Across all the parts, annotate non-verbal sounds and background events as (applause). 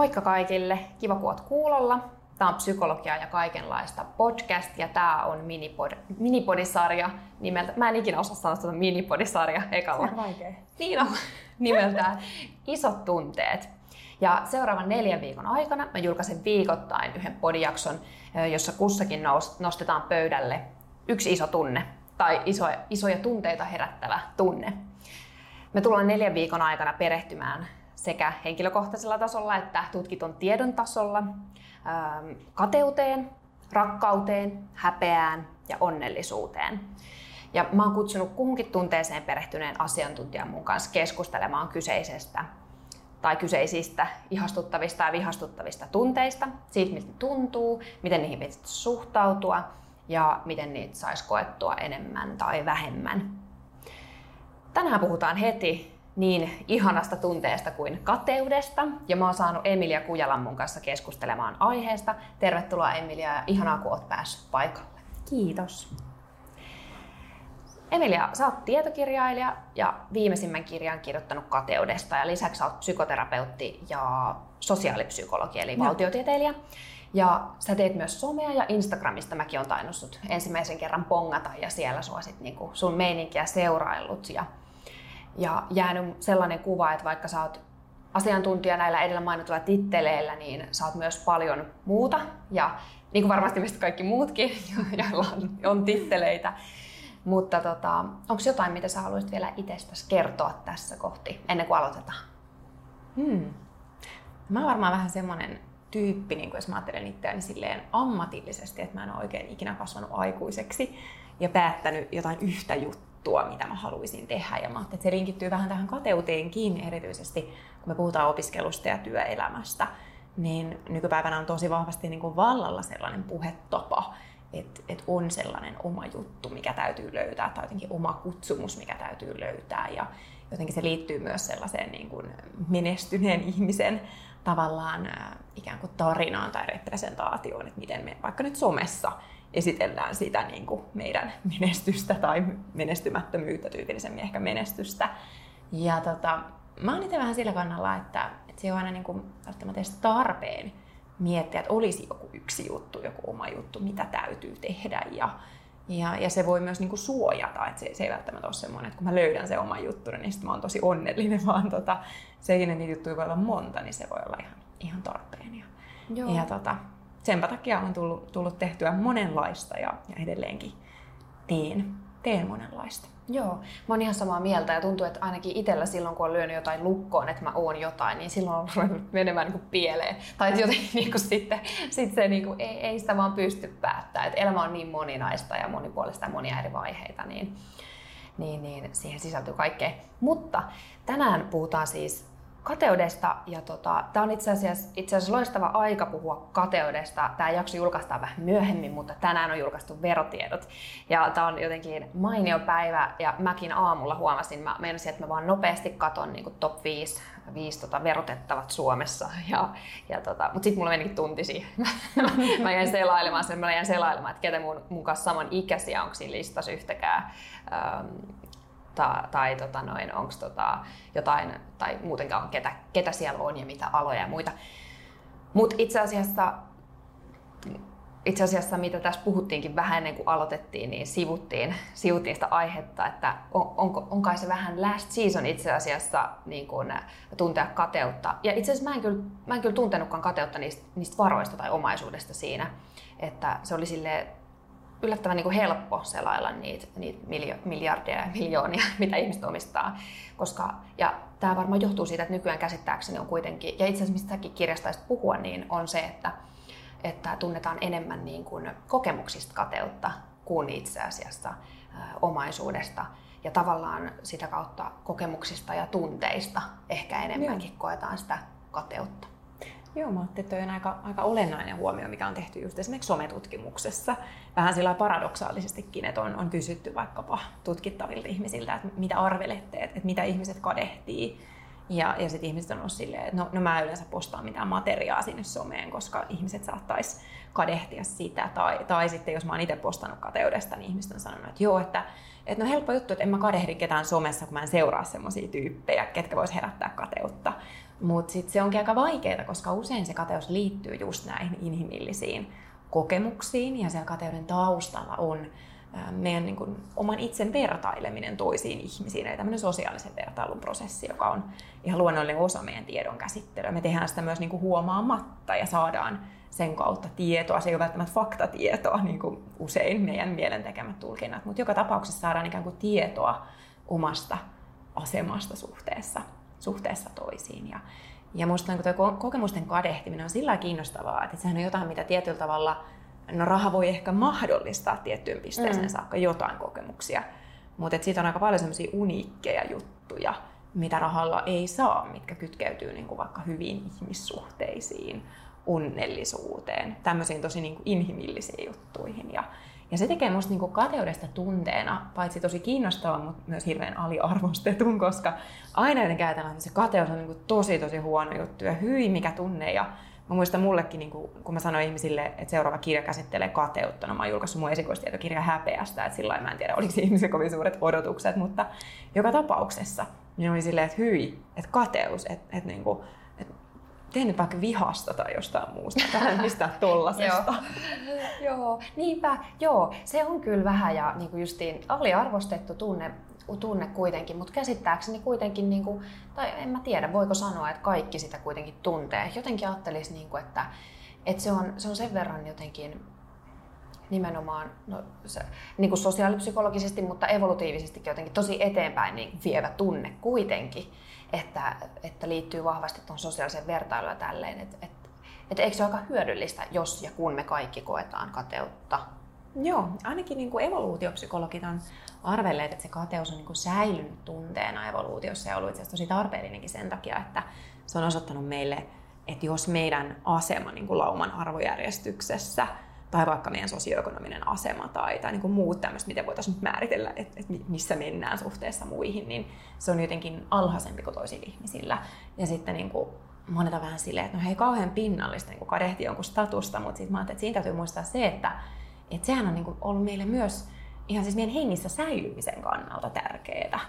Moikka kaikille, kiva kun oot kuulolla. Tämä on psykologiaa ja kaikenlaista podcast ja tämä on minipod, minipodisarja nimeltä, mä en ikinä osaa sanoa tuota minipodisarja ekalla. Se on vaikea. Niin on, nimeltään Isot tunteet. Ja seuraavan neljän viikon aikana mä julkaisen viikoittain yhden podijakson, jossa kussakin nostetaan pöydälle yksi iso tunne tai iso, isoja tunteita herättävä tunne. Me tullaan neljän viikon aikana perehtymään sekä henkilökohtaisella tasolla että tutkitun tiedon tasolla ähm, kateuteen, rakkauteen, häpeään ja onnellisuuteen. Ja mä oon kutsunut kuhunkin tunteeseen perehtyneen asiantuntijan mun kanssa keskustelemaan kyseisestä tai kyseisistä ihastuttavista ja vihastuttavista tunteista, siitä miltä tuntuu, miten niihin pitäisi suhtautua ja miten niitä saisi koettua enemmän tai vähemmän. Tänään puhutaan heti niin ihanasta tunteesta kuin kateudesta. Ja mä oon saanut Emilia Kujalan mun kanssa keskustelemaan aiheesta. Tervetuloa Emilia ja ihanaa kun oot päässyt paikalle. Kiitos. Emilia, sä oot tietokirjailija ja viimeisimmän kirjan kirjoittanut kateudesta ja lisäksi sä oot psykoterapeutti ja sosiaalipsykologi eli no. valtiotieteilijä. Ja sä teet myös somea ja Instagramista mäkin on tainnut ensimmäisen kerran pongata ja siellä sua sit niinku sun meininkiä seuraillut. Ja ja jäänyt sellainen kuva, että vaikka sä oot asiantuntija näillä edellä mainituilla titteleillä, niin sä oot myös paljon muuta. Ja niin kuin varmasti meistä kaikki muutkin, (laughs) joilla on, on titteleitä. Mutta tota, onko jotain, mitä sä haluaisit vielä itsestäsi kertoa tässä kohti, ennen kuin aloitetaan? Hmm. Mä oon varmaan vähän semmoinen tyyppi, niin jos mä ajattelen itseäni silleen ammatillisesti, että mä en ole oikein ikinä kasvanut aikuiseksi ja päättänyt jotain yhtä juttua juttua, mitä mä haluaisin tehdä. Ja mä että se linkittyy vähän tähän kateuteenkin erityisesti, kun me puhutaan opiskelusta ja työelämästä. Niin nykypäivänä on tosi vahvasti niin kuin vallalla sellainen puhetapa, että et on sellainen oma juttu, mikä täytyy löytää, tai jotenkin oma kutsumus, mikä täytyy löytää. Ja jotenkin se liittyy myös sellaiseen niin kuin menestyneen ihmisen tavallaan ikään kuin tarinaan tai representaatioon, että miten me vaikka nyt somessa esitellään sitä niin kuin meidän (laughs) menestystä tai menestymättömyyttä, tyypillisemmin ehkä menestystä. Ja tota, mä oon itse vähän sillä kannalla, että, että se on aina niin kuin välttämättä edes tarpeen miettiä, että olisi joku yksi juttu, joku oma juttu, mitä täytyy tehdä. Ja, ja, ja se voi myös niin kuin suojata, että se, se ei välttämättä ole semmoinen, että kun mä löydän sen oman juttu, niin sitten mä oon tosi onnellinen, (laughs) vaan tota, se, niitä juttuja voi olla monta, niin se voi olla ihan, ihan tarpeen. Ja, Joo. ja tota, senpä takia on tullut, tullut tehtyä monenlaista ja, ja edelleenkin teen, teen monenlaista. Joo, mä oon ihan samaa mieltä ja tuntuu, että ainakin itsellä silloin, kun on lyönyt jotain lukkoon, että mä oon jotain, niin silloin on ruvennut menemään niin kuin pieleen. Tai jotenkin niin kuin sitten, sitten se niin kuin, ei, ei sitä vaan pysty päättämään. Että elämä on niin moninaista ja monipuolista ja monia eri vaiheita, niin, niin, niin siihen sisältyy kaikkea. Mutta tänään puhutaan siis kateudesta. Ja tota, tämä on itse asiassa, itse asiassa loistava aika puhua kateudesta. Tämä jakso julkaistaan vähän myöhemmin, mutta tänään on julkaistu verotiedot. Ja tämä on jotenkin mainio päivä ja mäkin aamulla huomasin, mä meinasin, että mä vaan nopeasti katon niin top 5, 5 tota, verotettavat Suomessa. Ja, ja tota, mutta sitten mulla menikin tunti siihen. (laughs) mä jäin selailemaan sen, mä jäin selailemaan, että ketä mun, mun kanssa saman ikäisiä onko siinä listassa yhtäkään. Ähm, ta, tai tota noin, onko tota jotain, tai muutenkaan ketä, ketä siellä on ja mitä aloja ja muita. Mutta itse asiassa, itse asiassa, mitä tässä puhuttiinkin vähän ennen kuin aloitettiin, niin sivuttiin, sivuttiin sitä aihetta, että on, onko, on kai se vähän last season itse asiassa niin kuin tuntea kateutta. Ja itse asiassa mä en kyllä, mä en kyllä tuntenutkaan kateutta niistä, niistä varoista tai omaisuudesta siinä, että se oli sille yllättävän niin kuin helppo selailla niitä, niitä miljardeja ja miljoonia, (laughs) mitä ihmiset omistaa. Koska, ja tämä varmaan johtuu siitä, että nykyään käsittääkseni on kuitenkin, ja itse asiassa mistä säkin kirjastaisit puhua, niin on se, että, että tunnetaan enemmän niin kuin kokemuksista kateutta kuin itse asiassa ä, omaisuudesta. Ja tavallaan sitä kautta kokemuksista ja tunteista ehkä enemmänkin Joo. koetaan sitä kateutta. Joo, mä ajattelin, että on aika, aika olennainen huomio, mikä on tehty just esimerkiksi sometutkimuksessa. Vähän sillä paradoksaalisestikin, että on, on kysytty vaikkapa tutkittavilta ihmisiltä, että mitä arvelette, että, että mitä ihmiset kadehtii. Ja, ja sitten ihmiset on ollut silleen, että no, no mä yleensä postaan mitään materiaa sinne someen, koska ihmiset saattaisi kadehtia sitä. Tai, tai sitten jos mä oon itse postannut kateudesta, niin ihmiset on sanonut, että joo, että, että no helppo juttu, että en mä kadehdi ketään somessa, kun mä en seuraa semmoisia tyyppejä, ketkä vois herättää kateutta. Mutta sitten se onkin aika vaikeaa, koska usein se kateus liittyy just näihin inhimillisiin kokemuksiin ja siellä kateuden taustalla on meidän niin kuin, oman itsen vertaileminen toisiin ihmisiin, eli tämmöinen sosiaalisen vertailun prosessi, joka on ihan luonnollinen osa meidän tiedon käsittelyä. Me tehdään sitä myös niin kuin huomaamatta ja saadaan sen kautta tietoa. Se ei ole välttämättä faktatietoa, niin kuin usein meidän mielen tekemät tulkinnat, mutta joka tapauksessa saadaan ikään kuin tietoa omasta asemasta suhteessa, suhteessa toisiin. Ja, ja minusta niin tuo kokemusten kadehtiminen on sillä kiinnostavaa, että sehän on jotain, mitä tietyllä tavalla, no raha voi ehkä mahdollistaa tiettyyn pisteeseen mm. saakka jotain kokemuksia, mutta siitä on aika paljon semmoisia uniikkeja juttuja, mitä rahalla ei saa, mitkä kytkeytyy niin kuin vaikka hyviin ihmissuhteisiin, onnellisuuteen, tämmöisiin tosi niin kuin inhimillisiin juttuihin. Ja, ja se tekee musta niin kuin kateudesta tunteena, paitsi tosi kiinnostavaa, mutta myös hirveän aliarvostetun, koska aina jotenkin ajatellaan, että se kateus on niin kuin tosi tosi huono juttu ja hyi mikä tunne. Ja mä muistan mullekin, niin kuin, kun mä sanoin ihmisille, että seuraava kirja käsittelee kateutta, no mä oon julkaissut mun esikoistietokirja häpeästä, että sillä mä en tiedä, oliko ihmisillä kovin suuret odotukset, mutta joka tapauksessa niin oli silleen, että hyi, että kateus, että, että niin kuin, tehnyt vaikka vihasta tai jostain muusta, tähän mistä tollasesta. (laughs) joo. joo, niinpä, joo, se on kyllä vähän ja niin kuin justiin aliarvostettu tunne, tunne kuitenkin, mutta käsittääkseni kuitenkin, niin kuin, tai en mä tiedä, voiko sanoa, että kaikki sitä kuitenkin tuntee. Jotenkin ajattelisi, niin kuin, että, että se, on, se on sen verran jotenkin nimenomaan no, se, niin kuin sosiaalipsykologisesti, mutta evolutiivisestikin jotenkin tosi eteenpäin niin vievä tunne kuitenkin että, että liittyy vahvasti tuon sosiaalisen vertailuun tälleen, että, että, että eikö se ole aika hyödyllistä, jos ja kun me kaikki koetaan kateutta? Joo, ainakin niin kuin evoluutiopsykologit on arvelleet, että se kateus on niin kuin säilynyt tunteena evoluutiossa ja ollut itse asiassa tosi tarpeellinenkin sen takia, että se on osoittanut meille, että jos meidän asema niin kuin lauman arvojärjestyksessä tai vaikka meidän sosioekonominen asema tai, tai niin kuin muut tämmöiset, miten voitaisiin määritellä, että, että missä mennään suhteessa muihin, niin se on jotenkin alhaisempi kuin toisilla ihmisillä. Ja sitten niin kuin monet on vähän silleen, että no hei kauhean pinnallista niin kadehti jonkun statusta, mutta sitten mä ajattelin, että siinä täytyy muistaa se, että, että sehän on niin kuin ollut meille myös ihan siis meidän hengissä säilymisen kannalta tärkeää.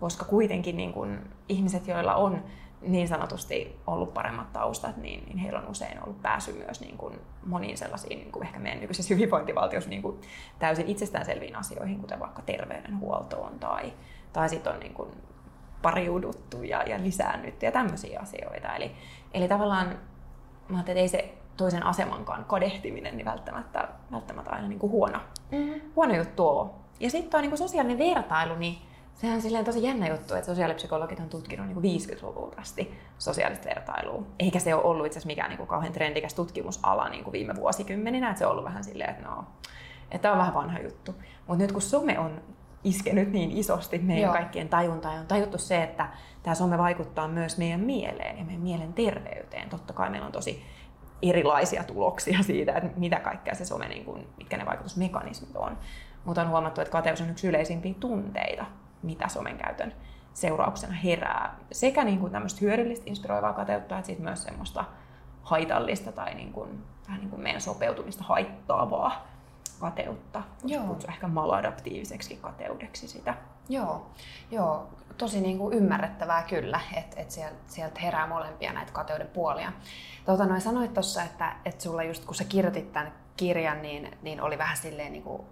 Koska kuitenkin niin kuin ihmiset, joilla on niin sanotusti ollut paremmat taustat, niin, niin heillä on usein ollut pääsy myös niin kuin moniin sellaisiin niin kuin ehkä meidän nykyisessä hyvinvointivaltiossa niin kuin täysin itsestäänselviin asioihin, kuten vaikka terveydenhuoltoon tai, tai sitten on niin kuin pariuduttu ja, ja lisäännytty ja tämmöisiä asioita. Eli, eli tavallaan mä että ei se toisen asemankaan kadehtiminen niin välttämättä, välttämättä aina niin kuin huono, mm-hmm. huono juttu ole. Ja sitten tuo niin kuin sosiaalinen vertailu, niin Sehän on silleen tosi jännä juttu, että sosiaalipsykologit on tutkinut niin 50-luvulta asti sosiaalista vertailua. Eikä se ole ollut itse asiassa mikään niin kuin kauhean trendikäs tutkimusala niin kuin viime vuosikymmeninä. Että se on ollut vähän silleen, että no, että tämä on vähän vanha juttu. Mutta nyt kun some on iskenyt niin isosti meidän Joo. kaikkien tajuntaan on tajuttu se, että tämä some vaikuttaa myös meidän mieleen ja meidän mielen terveyteen. Totta kai meillä on tosi erilaisia tuloksia siitä, että mitä kaikkea se some, niin kuin, mitkä ne vaikutusmekanismit on. Mutta on huomattu, että kateus on yksi yleisimpiä tunteita mitä somen käytön seurauksena herää. Sekä niin kuin tämmöistä hyödyllistä inspiroivaa kateutta, että myös semmoista haitallista tai niin kuin, vähän niin kuin meidän sopeutumista haittaavaa kateutta. Joo. Kutsua ehkä maladaptiiviseksi kateudeksi sitä. Joo, Joo. tosi niin kuin ymmärrettävää kyllä, että et sieltä, herää molempia näitä kateuden puolia. Tota, noin sanoit tuossa, että, että sulla just kun sä kirjoitit tämän kirjan, niin, niin oli vähän silleen niin kuin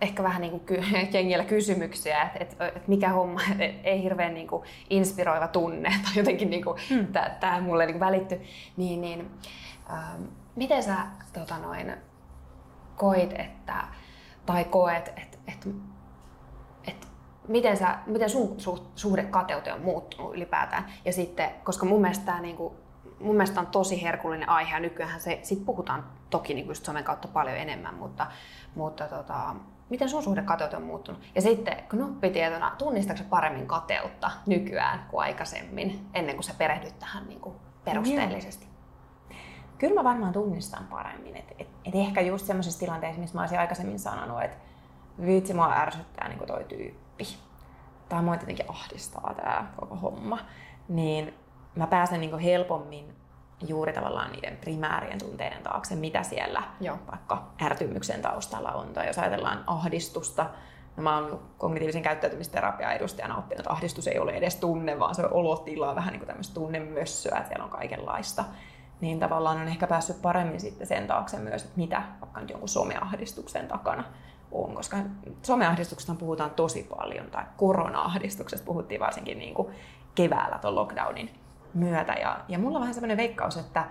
ehkä vähän niin kuin (laughs) jengillä kysymyksiä, että, että, että mikä homma, (laughs) että ei hirveän niin kuin inspiroiva tunne tai jotenkin niin kuin, hmm. tämä mulle niin välitty. Niin, niin, ähm, miten sä tota noin, koit, että, tai koet, että, että, että miten, sä, miten sun suhde kateuteen on muuttunut ylipäätään? Ja sitten, koska mun mielestä tämä niin kuin, mun mielestä on tosi herkullinen aihe ja nykyään se, sit puhutaan toki niin kuin somen kautta paljon enemmän, mutta, mutta tota, miten sun suhde kateuteen on muuttunut? Ja sitten knoppitietona, tunnistatko paremmin kateutta nykyään kuin aikaisemmin, ennen kuin sä perehdyt tähän niin kuin perusteellisesti? Kyllä mä varmaan tunnistan paremmin. Et, et, et ehkä just semmoisessa tilanteessa, missä mä olisin aikaisemmin sanonut, että vitsi, mua ärsyttää niin toi tyyppi. Tai mua jotenkin ahdistaa tämä koko homma. Niin mä pääsen niin helpommin juuri tavallaan niiden primäärien tunteiden taakse, mitä siellä Joo. vaikka ärtymyksen taustalla on. Tai jos ajatellaan ahdistusta, No, mä oon kognitiivisen käyttäytymisterapian edustajana oppinut, että ahdistus ei ole edes tunne, vaan se on olotila, vähän niin kuin tämmöistä tunnemössöä, että siellä on kaikenlaista. Niin tavallaan on ehkä päässyt paremmin sitten sen taakse myös, että mitä vaikka nyt jonkun someahdistuksen takana on, koska someahdistuksesta puhutaan tosi paljon, tai korona-ahdistuksesta puhuttiin varsinkin niin kuin keväällä tuon lockdownin myötä. Ja, ja mulla on vähän sellainen veikkaus, että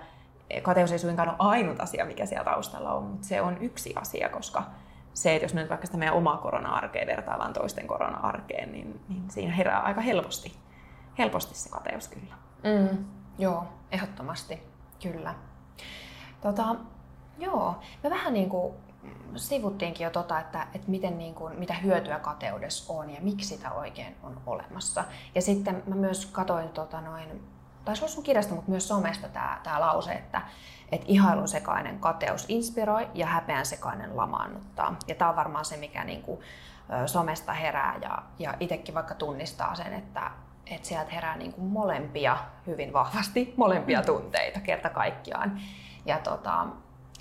kateus ei suinkaan ole ainut asia, mikä siellä taustalla on, mutta se on yksi asia, koska se, että jos nyt vaikka sitä meidän omaa korona-arkea vertaillaan toisten korona-arkeen, niin, niin siinä herää aika helposti, helposti se kateus kyllä. Mm, joo, ehdottomasti, kyllä. Tota, joo, me vähän niin kuin sivuttiinkin jo tota, että, että miten niin kuin, mitä hyötyä kateudessa on ja miksi sitä oikein on olemassa. Ja sitten mä myös katoin tota noin, taisi olla sun kirjasta, mutta myös somesta tämä, tämä lause, että, että ihailun sekainen kateus inspiroi ja häpeän sekainen lamaannuttaa. Ja tämä on varmaan se, mikä niin kuin, somesta herää ja, ja itsekin vaikka tunnistaa sen, että, että sieltä herää niin kuin molempia hyvin vahvasti, molempia mm. tunteita kerta kaikkiaan. Ja tota,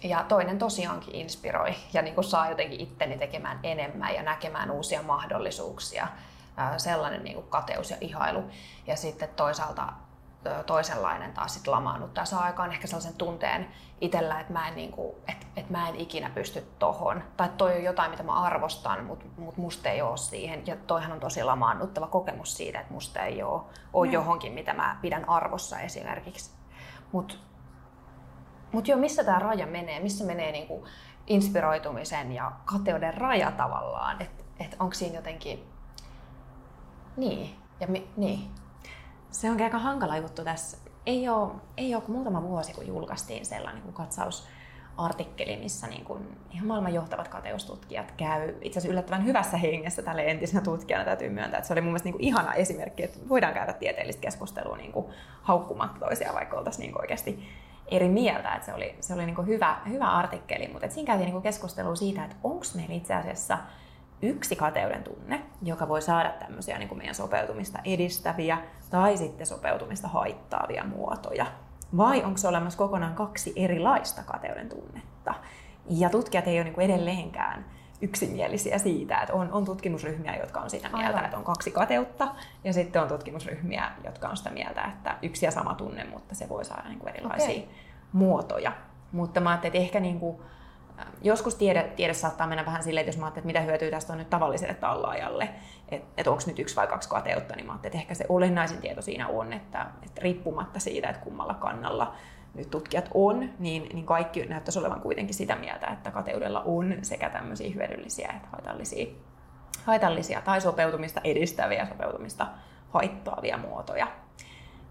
ja toinen tosiaankin inspiroi ja niin kuin saa jotenkin itteni tekemään enemmän ja näkemään uusia mahdollisuuksia. Sellainen niin kuin kateus ja ihailu. Ja sitten toisaalta toisenlainen taas sit lamaannuttaa. Saa aikaan ehkä sellaisen tunteen itsellä, että mä en, niin kuin, että, että mä en ikinä pysty tohon. Tai toi on jotain, mitä mä arvostan, mutta mut musta ei ole siihen. Ja toihan on tosi lamaannuttava kokemus siitä, että musta ei ole, ole johonkin, mitä mä pidän arvossa esimerkiksi. Mutta mutta joo, missä tämä raja menee? Missä menee niinku inspiroitumisen ja kateuden raja tavallaan? Että et onko siinä jotenkin... Niin. Ja mi... niin. Se on aika hankala juttu tässä. Ei ole, ei ole muutama vuosi, kun julkaistiin sellainen kuin katsaus artikkeli, missä niin kuin ihan maailman johtavat kateustutkijat käy itse asiassa yllättävän hyvässä hengessä tälle entisenä tutkijana täytyy myöntää, että se oli mun mielestä niin kuin ihana esimerkki, että voidaan käydä tieteellistä keskustelua niin kuin haukkumatta toisia, vaikka oltaisiin niin oikeasti eri mieltä. Että se oli, se oli niin kuin hyvä, hyvä artikkeli, mutta siinä käytiin niin keskustelua siitä, että onko meillä itse asiassa yksi kateuden tunne, joka voi saada tämmöisiä niin kuin meidän sopeutumista edistäviä tai sitten sopeutumista haittaavia muotoja. Vai onko se olemassa kokonaan kaksi erilaista kateuden tunnetta? Ja tutkijat ei ole niin kuin edelleenkään yksimielisiä siitä, että on, on tutkimusryhmiä, jotka on sitä mieltä, Aivan. että on kaksi kateutta, ja sitten on tutkimusryhmiä, jotka on sitä mieltä, että yksi ja sama tunne, mutta se voi saada niin kuin erilaisia okay. muotoja. Mutta mä ajattelin, että ehkä niin kuin, joskus tiede, tiede saattaa mennä vähän silleen, että jos mä ajattelin, että mitä hyötyä tästä on nyt tavalliselle tallaajalle, että, että onko nyt yksi vai kaksi kateutta, niin mä ajattelin, että ehkä se olennaisin tieto siinä on, että, että riippumatta siitä, että kummalla kannalla nyt tutkijat on, niin, niin kaikki näyttäisi olevan kuitenkin sitä mieltä, että kateudella on sekä tämmöisiä hyödyllisiä että haitallisia, haitallisia tai sopeutumista edistäviä sopeutumista haittaavia muotoja.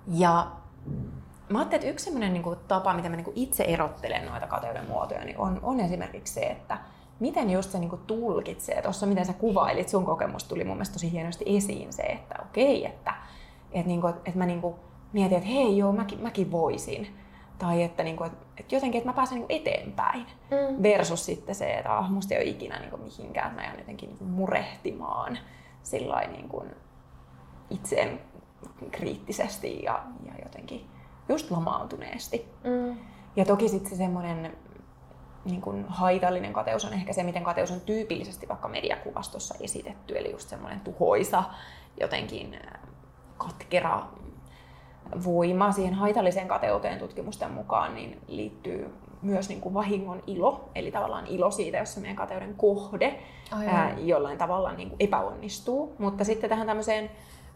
Ja mä ajattelin, että yksi sellainen niin kuin, tapa, miten mä niin kuin itse erottelen noita kateuden muotoja, niin on, on esimerkiksi se, että miten just se niin kuin tulkitsee, tuossa miten sä kuvailit, sun kokemus tuli mun mielestä tosi hienosti esiin se, että okei, että, että, niin kuin, että mä niin kuin mietin, että hei joo, mäkin, mäkin voisin tai että, niin kuin, että jotenkin, että mä pääsen niin eteenpäin. Mm. Versus sitten se, että ah, musta ei ole ikinä niin kuin mihinkään, mä jään jotenkin niin kuin murehtimaan sillain, niin kuin itseen kriittisesti ja, ja jotenkin just lamaantuneesti. Mm. Ja toki sitten se semmoinen niin kuin haitallinen kateus on ehkä se, miten kateus on tyypillisesti vaikka mediakuvastossa esitetty, eli just semmoinen tuhoisa, jotenkin katkera voima siihen haitalliseen kateuteen tutkimusten mukaan niin liittyy myös niin kuin vahingon ilo, eli tavallaan ilo siitä, jos se meidän kateuden kohde ää, jollain tavalla niin kuin epäonnistuu. Mutta sitten tähän tämmöiseen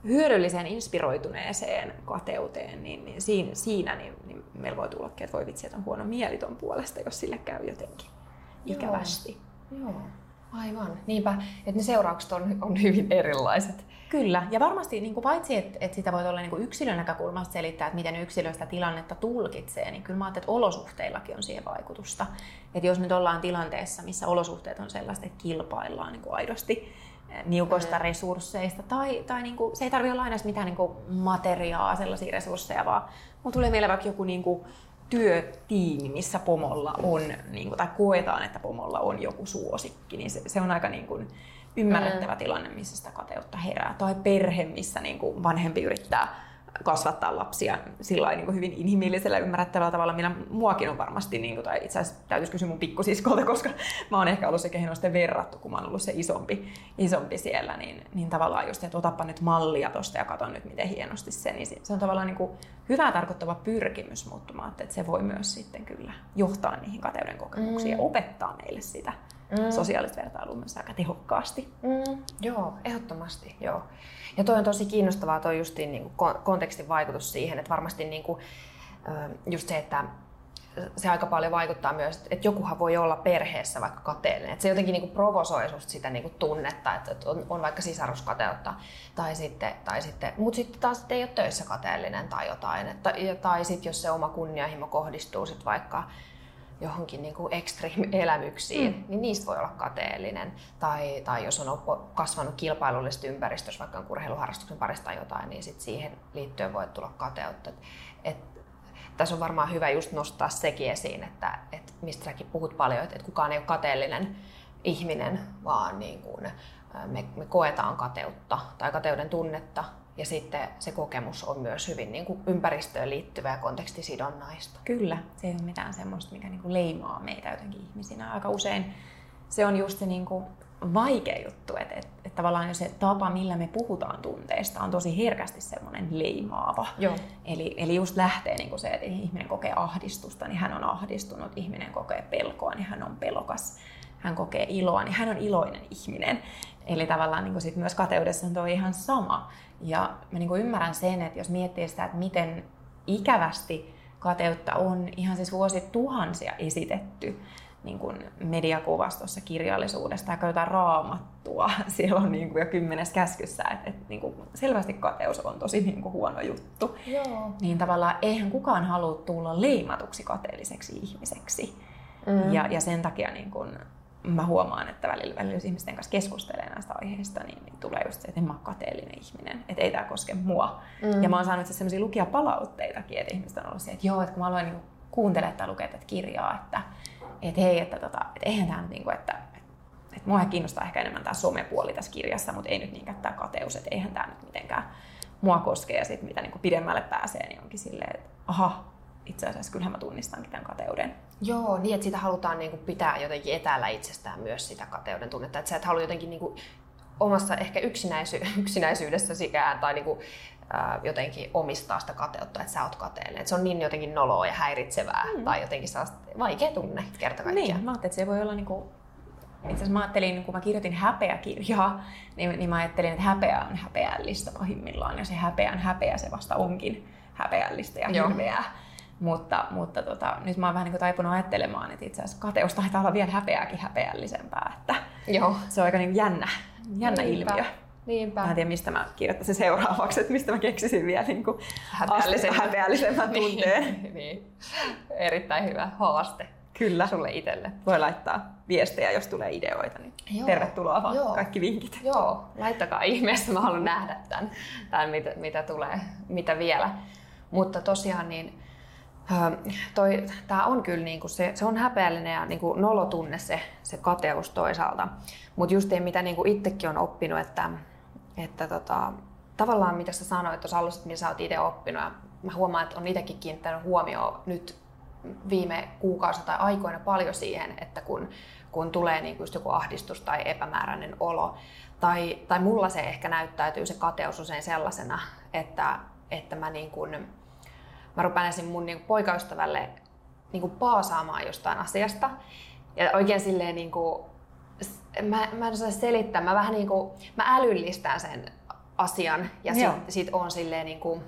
hyödylliseen, inspiroituneeseen kateuteen, niin, niin siinä, siinä niin, niin meillä voi tullakin, että voi vitsi, että on huono mieli ton puolesta, jos sille käy jotenkin ikävästi. Joo. Joo. Aivan. Niinpä, että ne seuraukset on, on hyvin erilaiset. Kyllä, ja varmasti niin kuin paitsi, että, että sitä voi olla niin kuin yksilön näkökulmasta selittää, että miten yksilö sitä tilannetta tulkitsee, niin kyllä mä ajattelen, että olosuhteillakin on siihen vaikutusta. Että jos nyt ollaan tilanteessa, missä olosuhteet on sellaiset, että kilpaillaan niin kuin aidosti niukoista mm. resursseista, tai, tai niin kuin, se ei tarvitse olla aina mitään niin kuin materiaa, sellaisia resursseja, vaan mulla tulee meillä vaikka joku niin kuin, työtiimi, missä pomolla on, niin kuin, tai koetaan, että pomolla on joku suosikki, niin se, se on aika niin kuin, ymmärrettävä mm. tilanne, missä sitä kateutta herää. Tai perhe, missä niin kuin vanhempi yrittää kasvattaa lapsia sillä niin hyvin inhimillisellä ymmärrettävällä tavalla, millä muakin on varmasti, niin kuin, tai itse asiassa täytyisi kysyä mun pikkusiskolta, (laughs) koska mä oon ehkä ollut se, kehen on sitten verrattu, kun mä oon ollut se isompi, isompi siellä, niin, niin tavallaan just, että otappa nyt mallia tosta ja kato nyt, miten hienosti se, niin se on tavallaan niin kuin hyvää tarkoittava pyrkimys muuttumaan, että se voi myös sitten kyllä johtaa niihin kateuden kokemuksiin mm. ja opettaa meille sitä mm. sosiaalista vertailua myös aika tehokkaasti. Mm. Joo, ehdottomasti, joo. Ja toi on tosi kiinnostavaa toi justiin niin kuin kontekstin vaikutus siihen, että varmasti niin kuin, just se, että se aika paljon vaikuttaa myös, että jokuhan voi olla perheessä vaikka kateellinen. Että se jotenkin niin kuin provosoi susta sitä niin kuin tunnetta, että on, on vaikka sisaruskateutta. Tai sitten, tai sitten, mutta sitten taas ei ole töissä kateellinen tai jotain. Että, tai sitten jos se oma kunnianhimo kohdistuu sit vaikka johonkin niin kuin extreme-elämyksiin, mm. niin niistä voi olla kateellinen. Tai, tai jos on kasvanut kilpailullisesta ympäristössä, vaikka on urheiluharrastuksen parista tai jotain, niin sit siihen liittyen voi tulla kateutta. Et, et, tässä on varmaan hyvä just nostaa sekin esiin, että, että mistä säkin puhut paljon, että, että kukaan ei ole kateellinen ihminen, vaan niin kuin me, me koetaan kateutta tai kateuden tunnetta ja sitten se kokemus on myös hyvin niin kuin ympäristöön liittyvää ja kontekstisidonnaista. Kyllä, se ei ole mitään semmoista, mikä niin kuin leimaa meitä jotenkin ihmisinä. Aika usein se on just se niin kuin vaikea juttu, että, että, että tavallaan se tapa, millä me puhutaan tunteista, on tosi herkästi semmoinen leimaava. Joo. Eli, eli just lähtee niin kuin se, että ihminen kokee ahdistusta, niin hän on ahdistunut, ihminen kokee pelkoa, niin hän on pelokas hän kokee iloa, niin hän on iloinen ihminen. Eli tavallaan niin sit myös kateudessa on tuo ihan sama. Ja mä niin ymmärrän sen, että jos miettii sitä, että miten ikävästi kateutta on ihan siis vuosituhansia esitetty niin kuin mediakuvastossa kirjallisuudesta tai jotain raamattua (laughs) siellä on niin kuin jo kymmenes käskyssä, että, että niin kuin selvästi kateus on tosi niin kuin huono juttu. Joo. Niin tavallaan eihän kukaan halua tulla leimatuksi kateelliseksi ihmiseksi. Mm. Ja, ja sen takia niin kuin mä huomaan, että välillä, välillä jos ihmisten kanssa keskustelee näistä aiheista, niin, niin tulee just se, että en mä ole kateellinen ihminen, että ei tämä koske mua. Mm. Ja mä oon saanut sellaisia lukia palautteitakin, että ihmiset on ollut se, että joo, että kun mä aloin niin kuuntelemaan tai lukea tätä kirjaa, että, että hei, että, tota, että eihän tämä niin kuin, että, että mua kiinnostaa ehkä enemmän tämä somepuoli tässä kirjassa, mutta ei nyt niinkään tämä kateus, että eihän tämä nyt mitenkään mua koske ja sitten mitä niin kuin pidemmälle pääsee, niin onkin silleen, että aha, itse asiassa kyllähän mä tunnistankin tämän kateuden. Joo, niin että sitä halutaan niin kuin pitää jotenkin etäällä itsestään myös sitä kateuden tunnetta. Että sä et halua jotenkin niin kuin omassa ehkä yksinäisy- (laughs) yksinäisyydessäsikään tai niin kuin, ää, jotenkin omistaa sitä kateutta, että sä oot kateellinen. Että se on niin jotenkin noloa ja häiritsevää mm. tai jotenkin vaikea tunne kerta kaikkiaan. Niin, mä ajattelin, että se voi olla niin kuin itse asiassa mä ajattelin, kun mä kirjoitin häpeäkirjaa, niin, niin mä ajattelin, että häpeä on häpeällistä pahimmillaan ja se häpeän häpeä se vasta onkin häpeällistä ja hirveää. Mutta, mutta tota, nyt mä oon vähän niin taipunut ajattelemaan, että itse asiassa kateus taitaa olla vielä häpeääkin häpeällisempää. Että Joo. Se on aika niin jännä, jännä Niinpä. ilmiö. Niinpä. Mä en tiedä, mistä mä kirjoittaisin seuraavaksi, että mistä mä keksisin vielä niin kuin häpeällisemmän, häpeällisemmän tunteen. niin, niin. Erittäin hyvä haaste. Kyllä. Sulle itselle. Voi laittaa viestejä, jos tulee ideoita. Niin Joo. tervetuloa vaan Joo. kaikki vinkit. Joo, laittakaa ihmeessä. Mä haluan nähdä tämän, tämän mitä, mitä tulee, mitä vielä. Mutta tosiaan niin tää on kyllä niinku se, se on häpeällinen ja niinku nolotunne se, se kateus toisaalta. Mutta just ei, mitä niinku itsekin on oppinut, että, että tota, tavallaan mitä sä sanoit tuossa alussa, että mitä sä oot itse oppinut. Ja mä huomaan, että on itsekin kiinnittänyt huomioon nyt viime kuukausi tai aikoina paljon siihen, että kun, kun tulee niinku just joku ahdistus tai epämääräinen olo, tai, tai mulla se ehkä näyttäytyy se kateus usein sellaisena, että, että mä niin kuin, mä rupesin mun niin poikaystävälle niin kuin paasaamaan jostain asiasta. Ja oikein silleen niin kuin, mä, mä en osaa selittää, mä vähän niin kuin, mä älyllistän sen asian ja sitten sit on silleen niin kuin,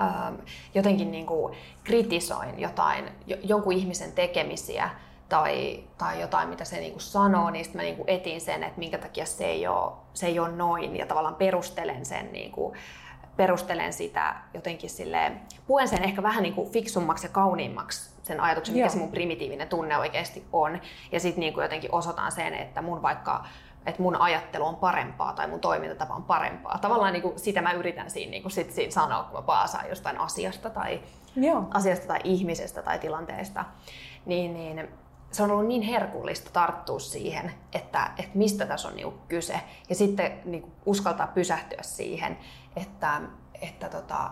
ähm, jotenkin niin kuin kritisoin jotain, jonkun ihmisen tekemisiä tai, tai jotain, mitä se niin kuin sanoo, niin sitten mä niin kuin etin sen, että minkä takia se ei ole, se ei ole noin. Ja tavallaan perustelen sen niin kuin, perustelen sitä jotenkin silleen, puen sen ehkä vähän niin kuin fiksummaksi ja kauniimmaksi sen ajatuksen, mikä Joo. se mun primitiivinen tunne oikeasti on. Ja sitten niin jotenkin osoitan sen, että mun vaikka että mun ajattelu on parempaa tai mun toimintatapa on parempaa. Tavallaan niin kuin sitä mä yritän siinä, niin kuin sit siinä sanoa, kun mä paasaan jostain asiasta tai, Joo. asiasta tai ihmisestä tai tilanteesta. Niin, niin se on ollut niin herkullista tarttua siihen, että, että mistä tässä on niinku kyse. Ja sitten niinku uskaltaa pysähtyä siihen, että, että tota,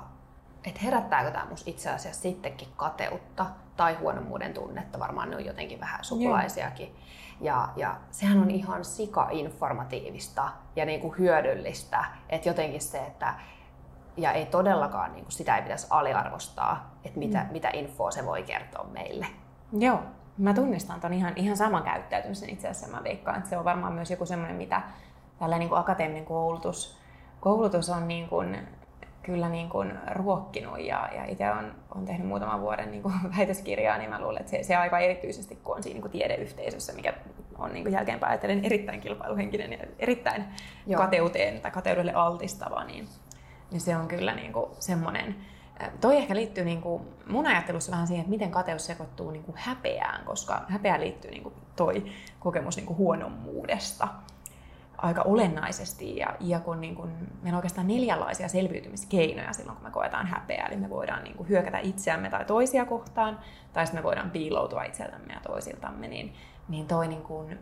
että herättääkö tämä musta itse asiassa sittenkin kateutta tai huonommuuden tunnetta, varmaan ne on jotenkin vähän sukulaisiakin. Ja, ja sehän on ihan sika-informatiivista ja niin kuin hyödyllistä, että jotenkin se, että ja ei todellakaan niin kuin sitä ei pitäisi aliarvostaa, että mitä, mm. mitä infoa se voi kertoa meille. Joo, mä tunnistan ton ihan, ihan saman käyttäytymisen itse asiassa. Mä veikkaan, että se on varmaan myös joku semmoinen, mitä tällä niin kuin akateeminen koulutus, koulutus on niin kuin kyllä niin kuin ruokkinut ja, ja itse on, on tehnyt muutaman vuoden niin kuin (laughs) väitöskirjaa, niin mä luulen, että se, se aika erityisesti, kun on siinä niin kuin tiedeyhteisössä, mikä on niin kuin jälkeenpäin ajatellen erittäin kilpailuhenkinen ja erittäin Joo. kateuteen tai kateudelle altistava, niin, niin se on kyllä niin kuin semmoinen, Toi ehkä liittyy niin kuin mun ajattelussa vähän siihen, että miten kateus sekoittuu niin kuin häpeään, koska häpeä liittyy niin kuin toi kokemus niin kuin huonommuudesta aika olennaisesti. Ja, ja kun niin kun, meillä on oikeastaan neljänlaisia selviytymiskeinoja silloin, kun me koetaan häpeää. Eli me voidaan niin kuin hyökätä itseämme tai toisia kohtaan, tai sitten me voidaan piiloutua itseltämme ja toisiltamme. Niin, niin toi niin kun,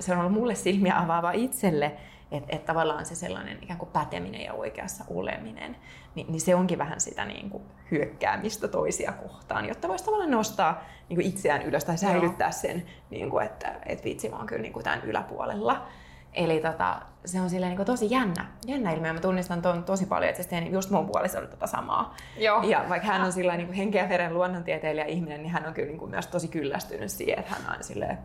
se on ollut mulle silmiä avaava itselle, että et tavallaan se sellainen ikään kuin päteminen ja oikeassa oleminen, niin, niin se onkin vähän sitä niin kuin hyökkäämistä toisia kohtaan, jotta voisi tavallaan nostaa niin kuin itseään ylös tai säilyttää Joo. sen, niin kuin, että et vitsi mä oon kyllä niin kuin tämän yläpuolella. Eli tota, se on silleen niin tosi jännä, jännä ilmiö. Mä tunnistan ton tosi paljon, että se just mun puolisolle tota samaa. Joo. Ja vaikka hän on sillä niin henkeä veren luonnontieteilijä ihminen, niin hän on kyllä niin myös tosi kyllästynyt siihen, että hän on silleen,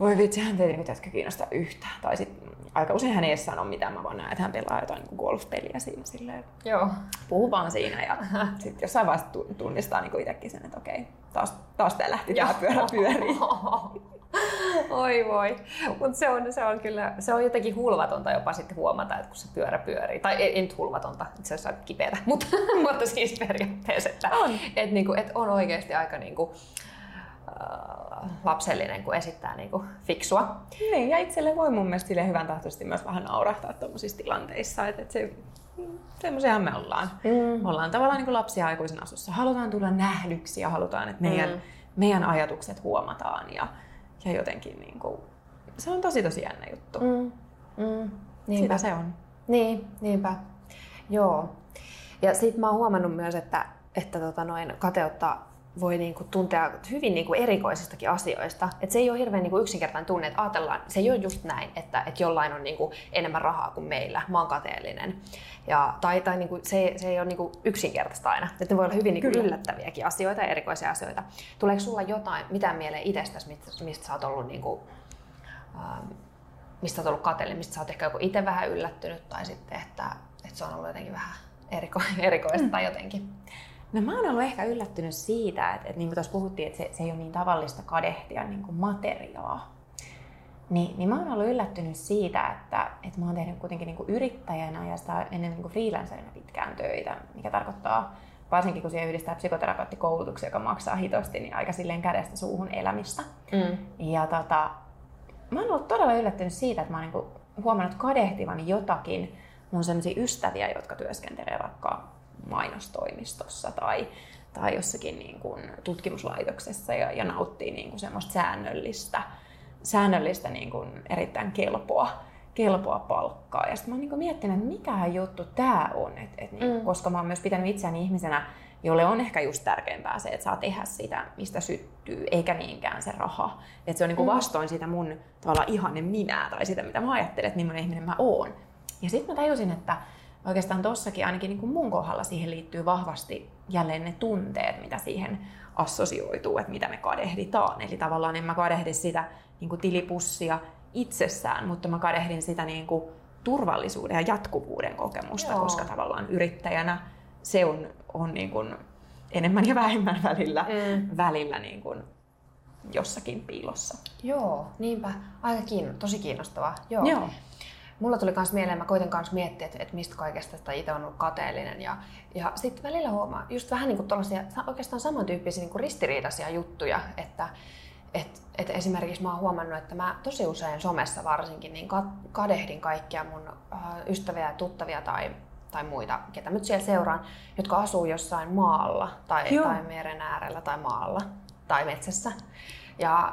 voi vitsi, hän ei niin jätkä kiinnosta yhtään. Tai sit aika usein hän ei edes sano mitään, mä vaan näen, että hän pelaa jotain niin golfpeliä siinä silleen. Joo. Puhuu vaan siinä ja (laughs) sitten jossain vaiheessa tunnistaa niin itsekin sen, että okei, taas, taas tää lähti tää pyörä pyöriin. (laughs) (laughs) Oi voi. Mutta se on, se on kyllä, se on jotenkin hulvatonta jopa sitten huomata, että kun se pyörä pyörii. Tai ei, ei nyt hulvatonta, itse asiassa kipeätä, (laughs) mutta, mutta siis periaatteessa, että on, et, niinku, et on oikeasti aika niinku, äh, lapsellinen, kun esittää niinku fiksua. Niin, ja itselle voi mun mielestä sille hyvän tahtoisesti myös vähän naurahtaa tuollaisissa tilanteissa, että, että se semmoisiahan me ollaan. Mm. Me ollaan tavallaan niin kuin lapsia aikuisen asussa. Halutaan tulla nähdyksi ja halutaan, että meidän, mm. meidän ajatukset huomataan. Ja, ja jotenkin niin kuin, se on tosi tosi jännä juttu. Mm. Mm. Niinpä. Sitä se on. Niin, niinpä. Joo. Ja sitten mä oon huomannut myös, että, että tota noin, kateutta voi niinku tuntea hyvin niinku erikoisistakin asioista. Et se ei ole hirveän niinku yksinkertainen tunne, että ajatellaan, se ei ole just näin, että, että jollain on niinku enemmän rahaa kuin meillä, mä oon kateellinen. Ja, tai tai niinku, se, se ei ole niinku yksinkertaista aina. Että ne voi olla hyvin niinku yllättäviäkin asioita ja erikoisia asioita. Tuleeko sulla jotain, mitään mieleen itsestäsi, mistä, mistä sä oot ollut niinku, ähm, mistä olet ollut kateellinen, mistä sä oot ehkä joku itse vähän yllättynyt tai sitten, että, että se on ollut jotenkin vähän eriko, (laughs) erikoista mm. tai jotenkin? No mä oon ollut ehkä yllättynyt siitä, että, että niin kuin tuossa puhuttiin, että se, se ei ole niin tavallista kadehtia niin kuin materiaa. Niin, niin mä oon ollut yllättynyt siitä, että, että mä oon tehnyt kuitenkin niin kuin yrittäjänä ja sitä ennen niin kuin freelancerina pitkään töitä, mikä tarkoittaa varsinkin kun siihen yhdistää psykoterapeuttikoulutuksia, joka maksaa hitosti, niin aika silleen kädestä suuhun elämistä. Mm. Ja tota, mä oon ollut todella yllättynyt siitä, että mä oon niin huomannut kadehtivani jotakin mun sellaisia ystäviä, jotka työskentelee vaikka mainostoimistossa tai, tai jossakin niin kuin tutkimuslaitoksessa ja, ja nauttii niin kuin semmoista säännöllistä, säännöllistä niin kuin erittäin kelpoa, kelpoa palkkaa. Ja sitten mä oon niin miettinyt, että mikähän juttu tämä on, et, et niin, mm. koska mä oon myös pitänyt itseäni ihmisenä, jolle on ehkä just tärkeämpää se, että saa tehdä sitä, mistä syttyy, eikä niinkään se raha. Että se on niin kuin mm. vastoin sitä mun tavallaan ihanne minää tai sitä, mitä mä ajattelen, että millainen ihminen mä oon. Ja sitten mä tajusin, että oikeastaan tossakin ainakin niin kuin mun kohdalla siihen liittyy vahvasti jälleen ne tunteet, mitä siihen assosioituu, että mitä me kadehditaan. Eli tavallaan en mä kadehdi sitä niin kuin tilipussia itsessään, mutta mä kadehdin sitä niin kuin turvallisuuden ja jatkuvuuden kokemusta, Joo. koska tavallaan yrittäjänä se on, on niin kuin enemmän ja vähemmän välillä, mm. välillä niin kuin jossakin piilossa. Joo, niinpä. Aika kiinno, tosi kiinnostavaa. Joo. Joo mulla tuli myös mieleen, mä koitin myös miettiä, että, että mistä kaikesta että itse on ollut kateellinen. Ja, ja sitten välillä huomaa just vähän niin kuin oikeastaan samantyyppisiä niin kuin ristiriitaisia juttuja, että et, et esimerkiksi mä oon huomannut, että mä tosi usein somessa varsinkin niin kadehdin kaikkia mun äh, ystäviä ja tuttavia tai, tai muita, ketä nyt siellä seuraan, jotka asuu jossain maalla tai, tai meren äärellä tai maalla tai metsässä. Ja,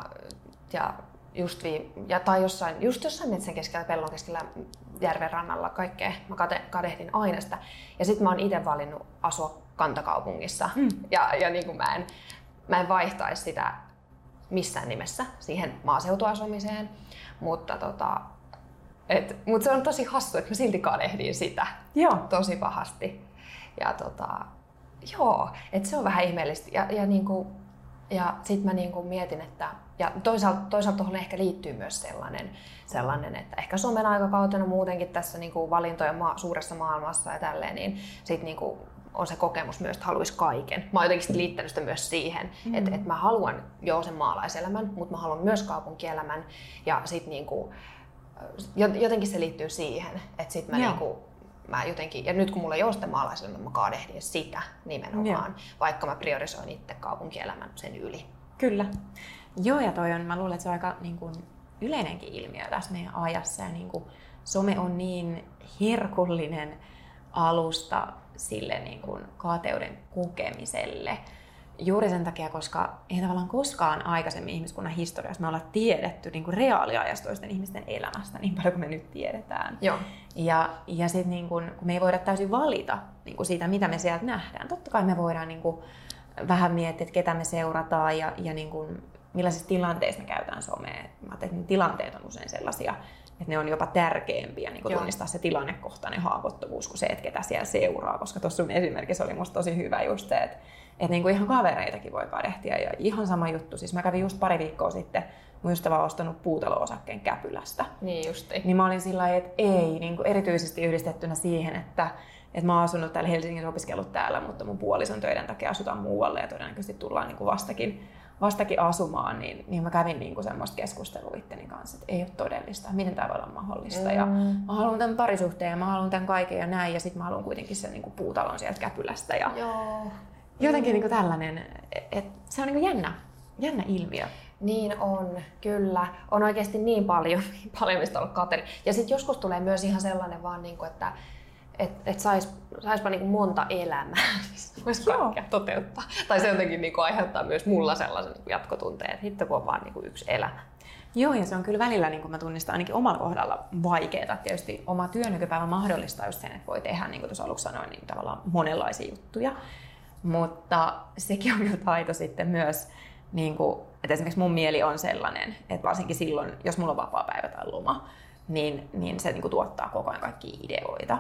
ja just, vi, ja, tai jossain, just jossain metsän keskellä, pellon keskellä järven rannalla kaikkea. Mä kate, kadehdin aina sitä. Ja sitten mä oon itse valinnut asua kantakaupungissa. Mm. Ja, ja niin kuin mä, en, mä en vaihtaisi sitä missään nimessä siihen maaseutuasumiseen. Mutta tota, et, mut se on tosi hassu, että mä silti kadehdin sitä Joo. tosi pahasti. Ja tota, joo, että se on vähän ihmeellistä. Ja, ja, niinku, ja sitten mä niinku mietin, että ja toisaalta, toisaalta tuohon ehkä liittyy myös sellainen, sellainen, että ehkä somen aikakautena muutenkin tässä niinku valintojen maa, suuressa maailmassa ja tälleen, niin sit niinku on se kokemus myös, että haluaisi kaiken. Mä oon jotenkin liittänyt sitä myös siihen, mm. että, että mä haluan jo sen maalaiselämän, mutta mä haluan myös kaupunkielämän. Ja sit niinku, jotenkin se liittyy siihen, että sit mä niinku, mä jotenkin, ja nyt kun mulla ei ole sitä maalaiselämää, mä kaadehdin sitä nimenomaan, Joo. vaikka mä priorisoin itse kaupunkielämän sen yli. Kyllä. Joo, ja toi on, mä luulen, että se on aika niin kuin, yleinenkin ilmiö tässä meidän ajassa, ja niin kuin, some on niin herkullinen alusta sille niin kuin, kaateuden kokemiselle, juuri sen takia, koska ei tavallaan koskaan aikaisemmin ihmiskunnan historiassa me ollaan tiedetty niin kuin reaaliajasta toisten ihmisten elämästä niin paljon kuin me nyt tiedetään. Joo. Ja, ja sitten niin kun, kun me ei voida täysin valita niin kuin siitä, mitä me sieltä nähdään. Totta kai me voidaan niin kuin, vähän miettiä, että ketä me seurataan ja, ja niin kuin, millaisissa tilanteissa me käytetään somea. Mä että ne tilanteet on usein sellaisia, että ne on jopa tärkeämpiä niin kuin tunnistaa se tilannekohtainen haavoittuvuus kuin se, että ketä siellä seuraa. Koska tuossa sun esimerkissä oli musta tosi hyvä just se, että, että niin kuin ihan kavereitakin voi kadehtia. Ja ihan sama juttu. Siis mä kävin just pari viikkoa sitten, mun ystävä on ostanut puutalo-osakkeen Käpylästä. Niin justi. Niin mä olin sillä että ei, niin kuin erityisesti yhdistettynä siihen, että, että mä oon asunut täällä Helsingin opiskellut täällä, mutta mun puolison töiden takia asutaan muualle ja todennäköisesti tullaan niin kuin vastakin vastakin asumaan, niin, niin mä kävin niin kuin semmoista keskustelua itteni kanssa, että ei ole todellista, miten tämä voi olla mahdollista. Mm. Ja mä haluan tämän parisuhteen ja mä haluan tämän kaiken ja näin, ja sitten mä haluan kuitenkin sen niin kuin puutalon sieltä Käpylästä. Ja Joo. Jotenkin niin kuin tällainen, että se on niin kuin jännä, jännä ilmiö. Niin on, kyllä. On oikeasti niin paljon, (laughs) niin paljon mistä olla kateri. Ja sitten joskus tulee myös ihan sellainen vaan, niin kuin, että että et sais, saispa niinku monta elämää, (laughs) voisi kaikkea toteuttaa. Tai se jotenkin niinku aiheuttaa myös mulla sellaisen niinku jatkotunteen, että hitto kun on vaan niinku yksi elämä. Joo, ja se on kyllä välillä, niin kuin mä tunnistan ainakin omalla kohdalla, vaikeaa. Tietysti oma työ nykypäivä mahdollistaa just sen, että voi tehdä, niin kuin tuossa aluksi sanoin, niin tavallaan monenlaisia juttuja. Mutta sekin on kyllä taito sitten myös, niin kuin, että esimerkiksi mun mieli on sellainen, että varsinkin silloin, jos mulla on vapaa päivä tai loma, niin, niin se niin kuin, tuottaa koko ajan kaikkia ideoita.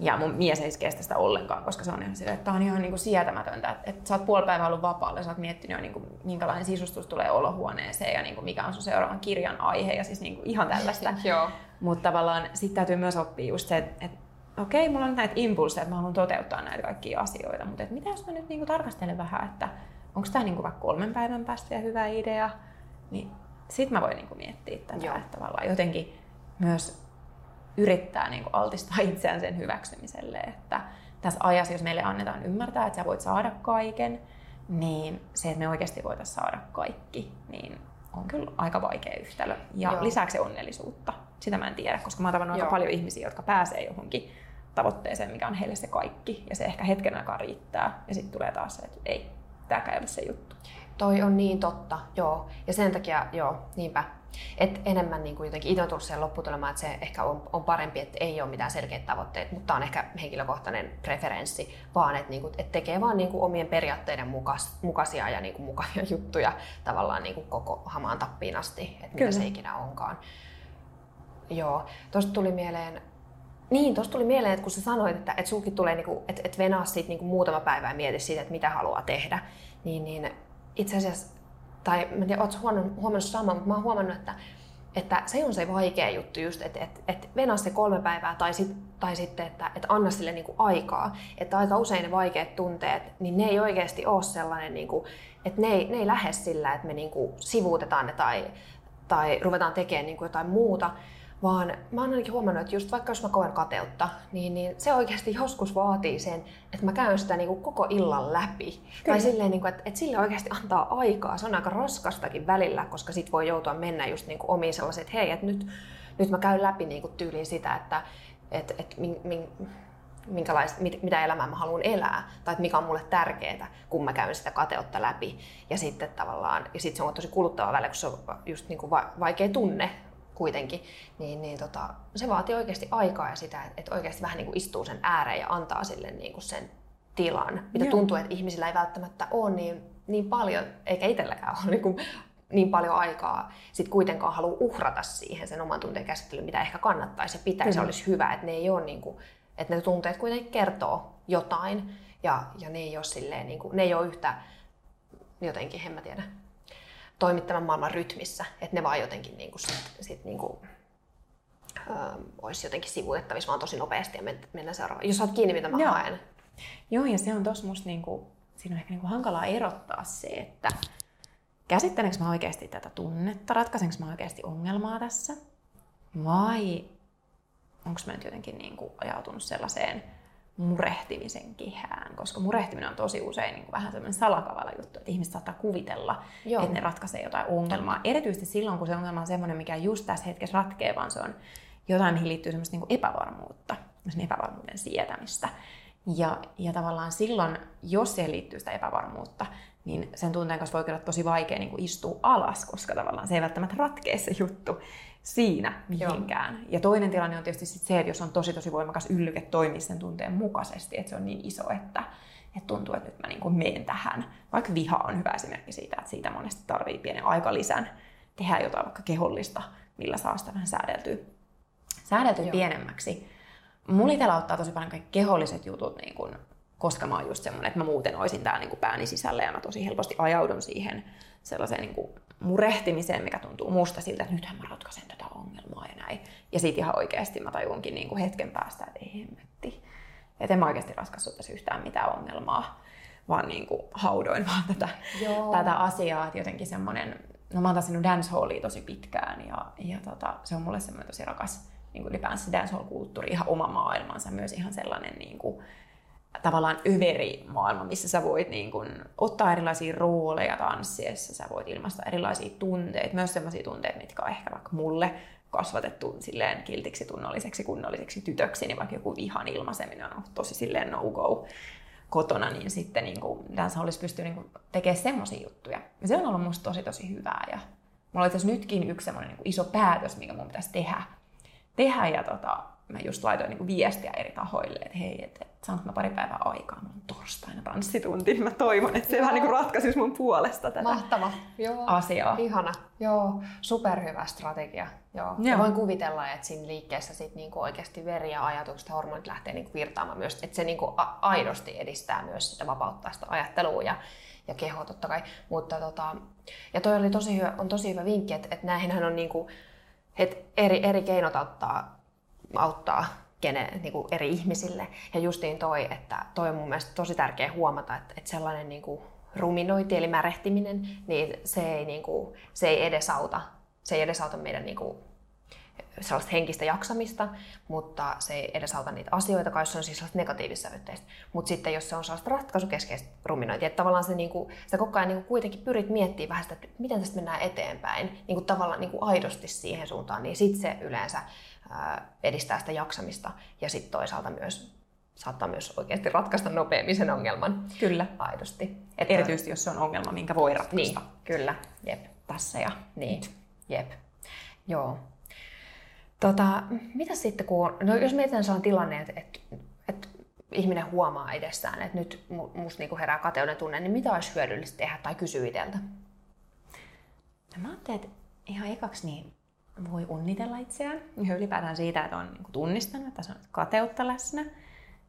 Ja mun mies ei kestä sitä ollenkaan, koska se on ihan sille, että tämä on ihan niin kuin sietämätöntä, että, että sä oot puoli päivää ollut vapaalla ja sä oot miettinyt jo niin kuin, minkälainen sisustus tulee olohuoneeseen ja niin kuin, mikä on sun seuraavan kirjan aihe ja siis niin kuin, ihan tällaista. (laughs) Mutta tavallaan sitten täytyy myös oppia just se, että, että okei, okay, mulla on näitä impulseja, että mä haluan toteuttaa näitä kaikkia asioita, mutta että mitä jos mä nyt niin kuin, tarkastelen vähän, että onko tämä niin vaikka kolmen päivän päästä ja hyvä idea, niin sitten mä voin niin kuin, miettiä tätä, Joo. että tavallaan jotenkin myös yrittää niin kuin altistaa itseään sen hyväksymiselle, että tässä ajassa, jos meille annetaan ymmärtää, että sä voit saada kaiken, niin se, että me oikeasti voitaisiin saada kaikki, niin on kyllä aika vaikea yhtälö. Ja Joo. lisäksi onnellisuutta. Sitä mä en tiedä, koska mä oon tavannut aika paljon ihmisiä, jotka pääsee johonkin tavoitteeseen, mikä on heille se kaikki. Ja se ehkä hetken aikaa riittää. Ja sitten tulee taas se, että ei, tämä ei ole se juttu. Toi on niin totta, joo. Ja sen takia, joo, niinpä. Et enemmän niin kuin jotenkin itse on tullut siihen lopputulemaan, että se ehkä on, on parempi, että ei ole mitään selkeitä tavoitteita, mutta on ehkä henkilökohtainen preferenssi, vaan että, niin kuin, että tekee vaan niin kuin omien periaatteiden mukas, mukaisia ja niin kuin mukavia (laughs) juttuja tavallaan niin kuin koko hamaan tappiin asti, että mitä se ikinä onkaan. Joo, tuosta tuli mieleen niin, tuosta tuli mieleen, että kun sä sanoit, että, että sulki tulee, niin kuin, että, että venaa siitä niin kuin muutama päivä ja mieti siitä, että mitä haluaa tehdä, niin, niin itse asiassa tai mä en tiedä, ootko huomannut, huomannut samaa, mutta mä oon huomannut, että, että se on se vaikea juttu just, että, että, että venä se kolme päivää tai, sit, tai sitten, että, että anna sille niin kuin aikaa. Että aika usein ne vaikeat tunteet, niin ne ei oikeasti ole sellainen, niin kuin, että ne ei, ne ei lähde sillä, että me niin kuin sivuutetaan ne tai, tai ruvetaan tekemään niin kuin jotain muuta, vaan mä oon ainakin huomannut, että just vaikka jos mä koen kateutta, niin, niin se oikeasti joskus vaatii sen, että mä käyn sitä niin kuin koko illan läpi. Kyllä. Tai silleen, niin kuin, että, että sille oikeasti antaa aikaa. Se on aika raskastakin välillä, koska sit voi joutua mennä just niin kuin omiin sellaiset, että hei, että nyt, nyt mä käyn läpi niin kuin tyyliin sitä, että, että, että min, min, minkälaista, mit, mitä elämää mä haluan elää, tai että mikä on mulle tärkeää, kun mä käyn sitä kateutta läpi. Ja sitten tavallaan, ja sitten se on tosi kuluttava välillä, kun se on just niin kuin vaikea tunne kuitenkin, niin, niin tota, se vaatii oikeasti aikaa ja sitä, että oikeasti vähän niin kuin istuu sen ääreen ja antaa sille niin kuin sen tilan, mitä Joo. tuntuu, että ihmisillä ei välttämättä ole niin, niin paljon, eikä itselläkään ole niin, kuin, niin paljon aikaa sit kuitenkaan halua uhrata siihen sen oman tunteen käsittelyyn, mitä ehkä kannattaisi ja pitäisi, mm. olisi hyvä, että ne ei ole niin kuin, että ne tunteet kuitenkin kertoo jotain ja, ja ne ei ole silleen, niin kuin, ne ei ole yhtä jotenkin, en mä tiedä, toimittavan maailman rytmissä, että ne vaan jotenkin niin kuin sit, sit niin kuin, ö, olisi jotenkin sivuettavissa vaan tosi nopeasti ja mennä seuraavaan. Jos olet kiinni, mitä mä Joo. haen. Joo, ja se on tossa musta niinku, siinä on ehkä niinku hankalaa erottaa se, että käsittelenkö mä oikeasti tätä tunnetta, ratkaisenko mä oikeasti ongelmaa tässä, vai onko mä nyt jotenkin niinku ajautunut sellaiseen murehtimisen kehään, koska murehtiminen on tosi usein niin kuin vähän sellainen salakavala juttu, että ihmiset saattaa kuvitella, Joo. että ne ratkaisee jotain ongelmaa. Erityisesti silloin, kun se ongelma on sellainen, mikä just tässä hetkessä ratkee, vaan se on jotain, mihin liittyy semmoista niin kuin epävarmuutta, sen epävarmuuden sietämistä. Ja, ja tavallaan silloin, jos siihen liittyy sitä epävarmuutta, niin sen tunteen kanssa voi olla tosi vaikea niin kuin istua alas, koska tavallaan se ei välttämättä ratkea se juttu siinä mihinkään. Joo. Ja toinen tilanne on tietysti sit se, että jos on tosi tosi voimakas yllyke toimia sen tunteen mukaisesti, että se on niin iso, että, että tuntuu, että nyt mä niin menen tähän. Vaikka viha on hyvä esimerkki siitä, että siitä monesti tarvii pienen aikalisän tehdä jotain vaikka kehollista, millä saa sitä vähän säädeltyä, säädeltyä pienemmäksi. Mulla itsellä ottaa tosi paljon kaikki keholliset jutut, niin kun, koska mä oon just semmoinen, että mä muuten olisin täällä niin pääni sisällä ja mä tosi helposti ajaudun siihen sellaiseen niin murehtimiseen, mikä tuntuu musta siltä, että nythän mä ratkaisen tätä ongelmaa ja näin. Ja sitten ihan oikeasti mä tajunkin niin kuin hetken päästä, että ei hemmetti. Että en mä oikeasti ratkaissut tässä yhtään mitään ongelmaa, vaan niin kuin haudoin vaan tätä, Joo. tätä asiaa. Että jotenkin semmoinen, no mä oon tanssinnut dancehallia tosi pitkään ja, ja tota, se on mulle semmoinen tosi rakas niin kuin ylipäänsä dancehall-kulttuuri, ihan oma maailmansa, myös ihan sellainen niin kuin, tavallaan överi maailma, missä sä voit niin kun, ottaa erilaisia rooleja tanssiessa, sä voit ilmaista erilaisia tunteita, myös sellaisia tunteita, mitkä on ehkä vaikka mulle kasvatettu silleen kiltiksi, tunnolliseksi, kunnolliseksi tytöksi, niin vaikka joku vihan ilmaiseminen on tosi silleen no-go kotona, niin sitten niin kuin, dancehallissa pystyy niin kuin, tekemään semmoisia juttuja. Ja se on ollut musta tosi tosi hyvää. Ja mulla on nytkin yksi semmoinen niin iso päätös, mikä mun pitäisi tehdä. tehdä ja tota, mä just laitoin niin viestiä eri tahoille, että hei, että et, saanko mä pari päivää aikaa, mulla on torstaina tanssitunti, niin mä toivon, että se Joo. vähän niin ratkaisisi mun puolesta tätä Mahtava. Joo. asiaa. Ihana. Joo, superhyvä strategia. Joo. Joo. Ja voin kuvitella, että siinä liikkeessä sit niinku oikeasti veri ja ajatukset, hormonit lähtee niinku virtaamaan myös, että se niinku aidosti edistää myös sitä vapauttaa sitä ajattelua ja, ja kehoa totta kai. Mutta tota, ja toi oli tosi hyvä, on tosi hyvä vinkki, että, että näihinhän on niinku, että eri, eri keinot auttaa auttaa kene, niin kuin eri ihmisille. Ja justiin toi, että toi on mun mielestä tosi tärkeä huomata, että, että sellainen niin kuin ruminointi eli märehtiminen, niin se ei, niin kuin, se ei edesauta, se ei edesauta meidän niin kuin, sellaista henkistä jaksamista, mutta se ei edesauta niitä asioita, kai se on siis sellaista negatiivissävytteistä. Mutta sitten jos se on sellaista ratkaisukeskeistä ruminointia, että tavallaan se, niinku, sä koko ajan niinku kuitenkin pyrit miettimään vähän sitä, että miten tästä mennään eteenpäin, niinku tavallaan niinku aidosti siihen suuntaan, niin sitten se yleensä edistää sitä jaksamista ja sitten toisaalta myös saattaa myös oikeasti ratkaista nopeammin sen ongelman. Kyllä. Aidosti. Että... Erityisesti jos se on ongelma, minkä voi ratkaista. Niin, kyllä. Jep. Tässä ja niin. nyt. Jep. Joo. Tota, mitä sitten, kun, no jos mietitään sellainen tilanne, että, että, että ihminen huomaa edessään, että nyt musta niinku herää kateuden tunne, niin mitä olisi hyödyllistä tehdä tai kysyä itseltä? No mä ajattelin, että ihan ekaksi niin voi onnitella itseään ja ylipäätään siitä, että on niin tunnistanut, että se on kateutta läsnä.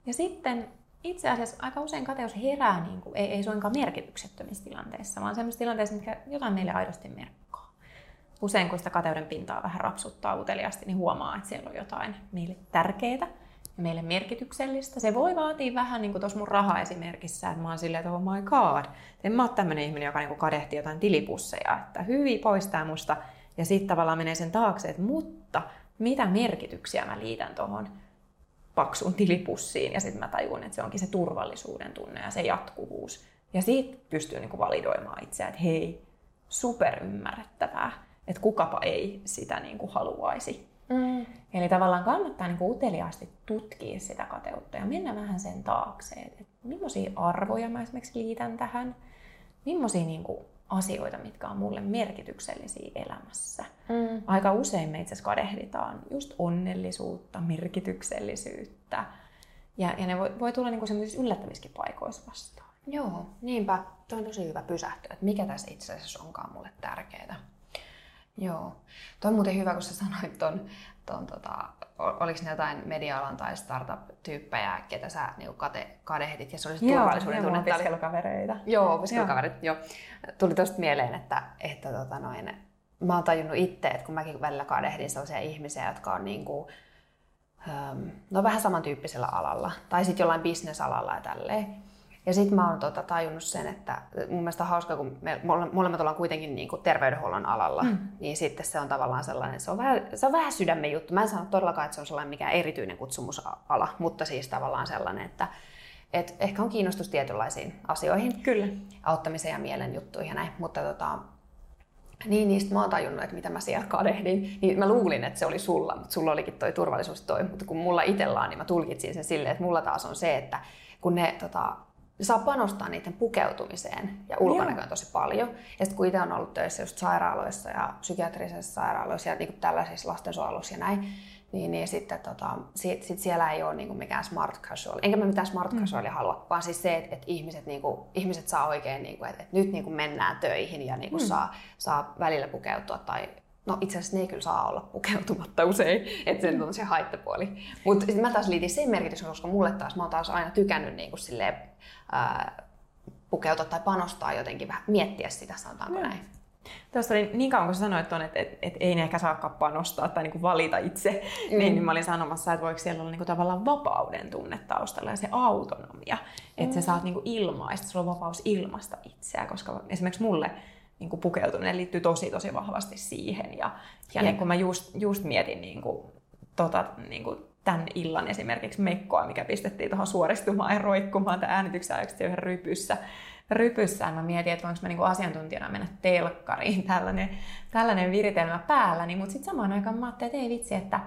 Ja sitten itse asiassa aika usein kateus herää, niin kuin, ei, ei suinkaan merkityksettömissä tilanteissa, vaan sellaisissa tilanteissa, mitkä jotain meille aidosti merkkaa. Usein kun sitä kateuden pintaa vähän rapsuttaa uteliasti, niin huomaa, että siellä on jotain meille tärkeää ja meille merkityksellistä. Se voi vaatia vähän niin kuin tuossa mun raha-esimerkissä, että mä oon silleen, että oh my god, en mä oon tämmöinen ihminen, joka niin kuin kadehtii jotain tilipusseja, että hyvin poistaa musta ja sitten tavallaan menee sen taakse, että mutta mitä merkityksiä mä liitän tuohon paksuun tilipussiin. Ja sitten mä tajun, että se onkin se turvallisuuden tunne ja se jatkuvuus. Ja siitä pystyy niinku validoimaan itseään, että hei, super ymmärrettävää, että kukapa ei sitä niinku haluaisi. Mm. Eli tavallaan kannattaa niinku uteliaasti tutkia sitä kateutta ja mennä vähän sen taakse, että millaisia arvoja mä esimerkiksi liitän tähän, millaisia niinku asioita, mitkä on mulle merkityksellisiä elämässä. Mm. Aika usein me itse asiassa kadehditaan just onnellisuutta, merkityksellisyyttä. Ja, ja ne voi, voi tulla niinku sellaisissa yllättävissäkin paikoissa vastaan. Joo, niinpä. Tuo on tosi hyvä pysähtyä, että mikä tässä itse asiassa onkaan mulle tärkeää. Joo. Tuo on muuten hyvä, kun sä sanoit ton, ton tota, oliko ne jotain media-alan tai startup-tyyppejä, ketä sä niin kate, kadehdit, ja se oli se turvallisuuden tunne. Joo, opiskelukavereita. Joo, opiskelukaverit, joo. Tuli tosta mieleen, että, että tota noin, mä oon tajunnut itse, että kun mäkin välillä kadehdin sellaisia ihmisiä, jotka on niin kuin, no vähän samantyyppisellä alalla, tai sitten jollain bisnesalalla ja tälleen, ja sitten mä oon tota, tajunnut sen, että mun mielestä on hauska, kun me molemmat ollaan kuitenkin niin kuin terveydenhuollon alalla, mm. niin sitten se on tavallaan sellainen, se on, vähän, se on vähän sydämen juttu. Mä en sano todellakaan, että se on sellainen mikään erityinen kutsumusala, mutta siis tavallaan sellainen, että et ehkä on kiinnostus tietynlaisiin asioihin. Kyllä. Auttamiseen ja mielen juttuihin ja näin. Mutta tota, niin, niistä mä oon tajunnut, että mitä mä siellä kadehdin. Niin mä luulin, että se oli sulla, mutta sulla olikin toi turvallisuus toi. Mutta kun mulla itsellä on, niin mä tulkitsin sen silleen, että mulla taas on se, että kun ne tota, saa panostaa niiden pukeutumiseen ja ulkonäköön tosi paljon. Ja sitten kun itse on ollut töissä just sairaaloissa ja psykiatrisissa sairaaloissa ja niin tällaisissa lastensuojelussa ja näin, niin, niin sitten tota, sit, sit siellä ei ole niin mikään smart casual. Enkä mä mitään smart mm. casualia mm. halua, vaan siis se, että, että ihmiset, niin kuin, ihmiset saa oikein, niin kuin, että, että nyt niin kuin mennään töihin ja niin kuin mm. saa, saa välillä pukeutua tai No itse asiassa ne ei kyllä saa olla pukeutumatta usein, että se on se haittapuoli. Mutta mä taas liitin sen merkityksen, koska mulle taas, mä oon taas aina tykännyt niin kuin silleen, ää, pukeutua tai panostaa jotenkin vähän, miettiä sitä, sanotaanko näin. Tuosta oli niin kauan, kun sä sanoit tuon, että, että, että ei ne ehkä saakaan panostaa tai niin kuin valita itse, mm. niin, niin mä olin sanomassa, että voiko siellä olla niin kuin tavallaan vapauden tunne taustalla ja se autonomia. Mm. Että sä saat niin kuin ilmaista, sulla on vapaus ilmasta itseä, koska esimerkiksi mulle niin kuin pukeutuminen liittyy tosi tosi vahvasti siihen. Ja, ja niin kun mä just, just mietin niin kuin, tota, niin kuin tämän illan esimerkiksi mekkoa, mikä pistettiin tuohon suoristumaan ja roikkumaan tämän äänityksen ajaksi yhden rypyssä, rypyssä. Mä mietin, että voinko mä niin asiantuntijana mennä telkkariin, tällainen, tällainen viritelmä päällä. Niin, mutta sitten samaan aikaan mä ajattelin, että ei vitsi, että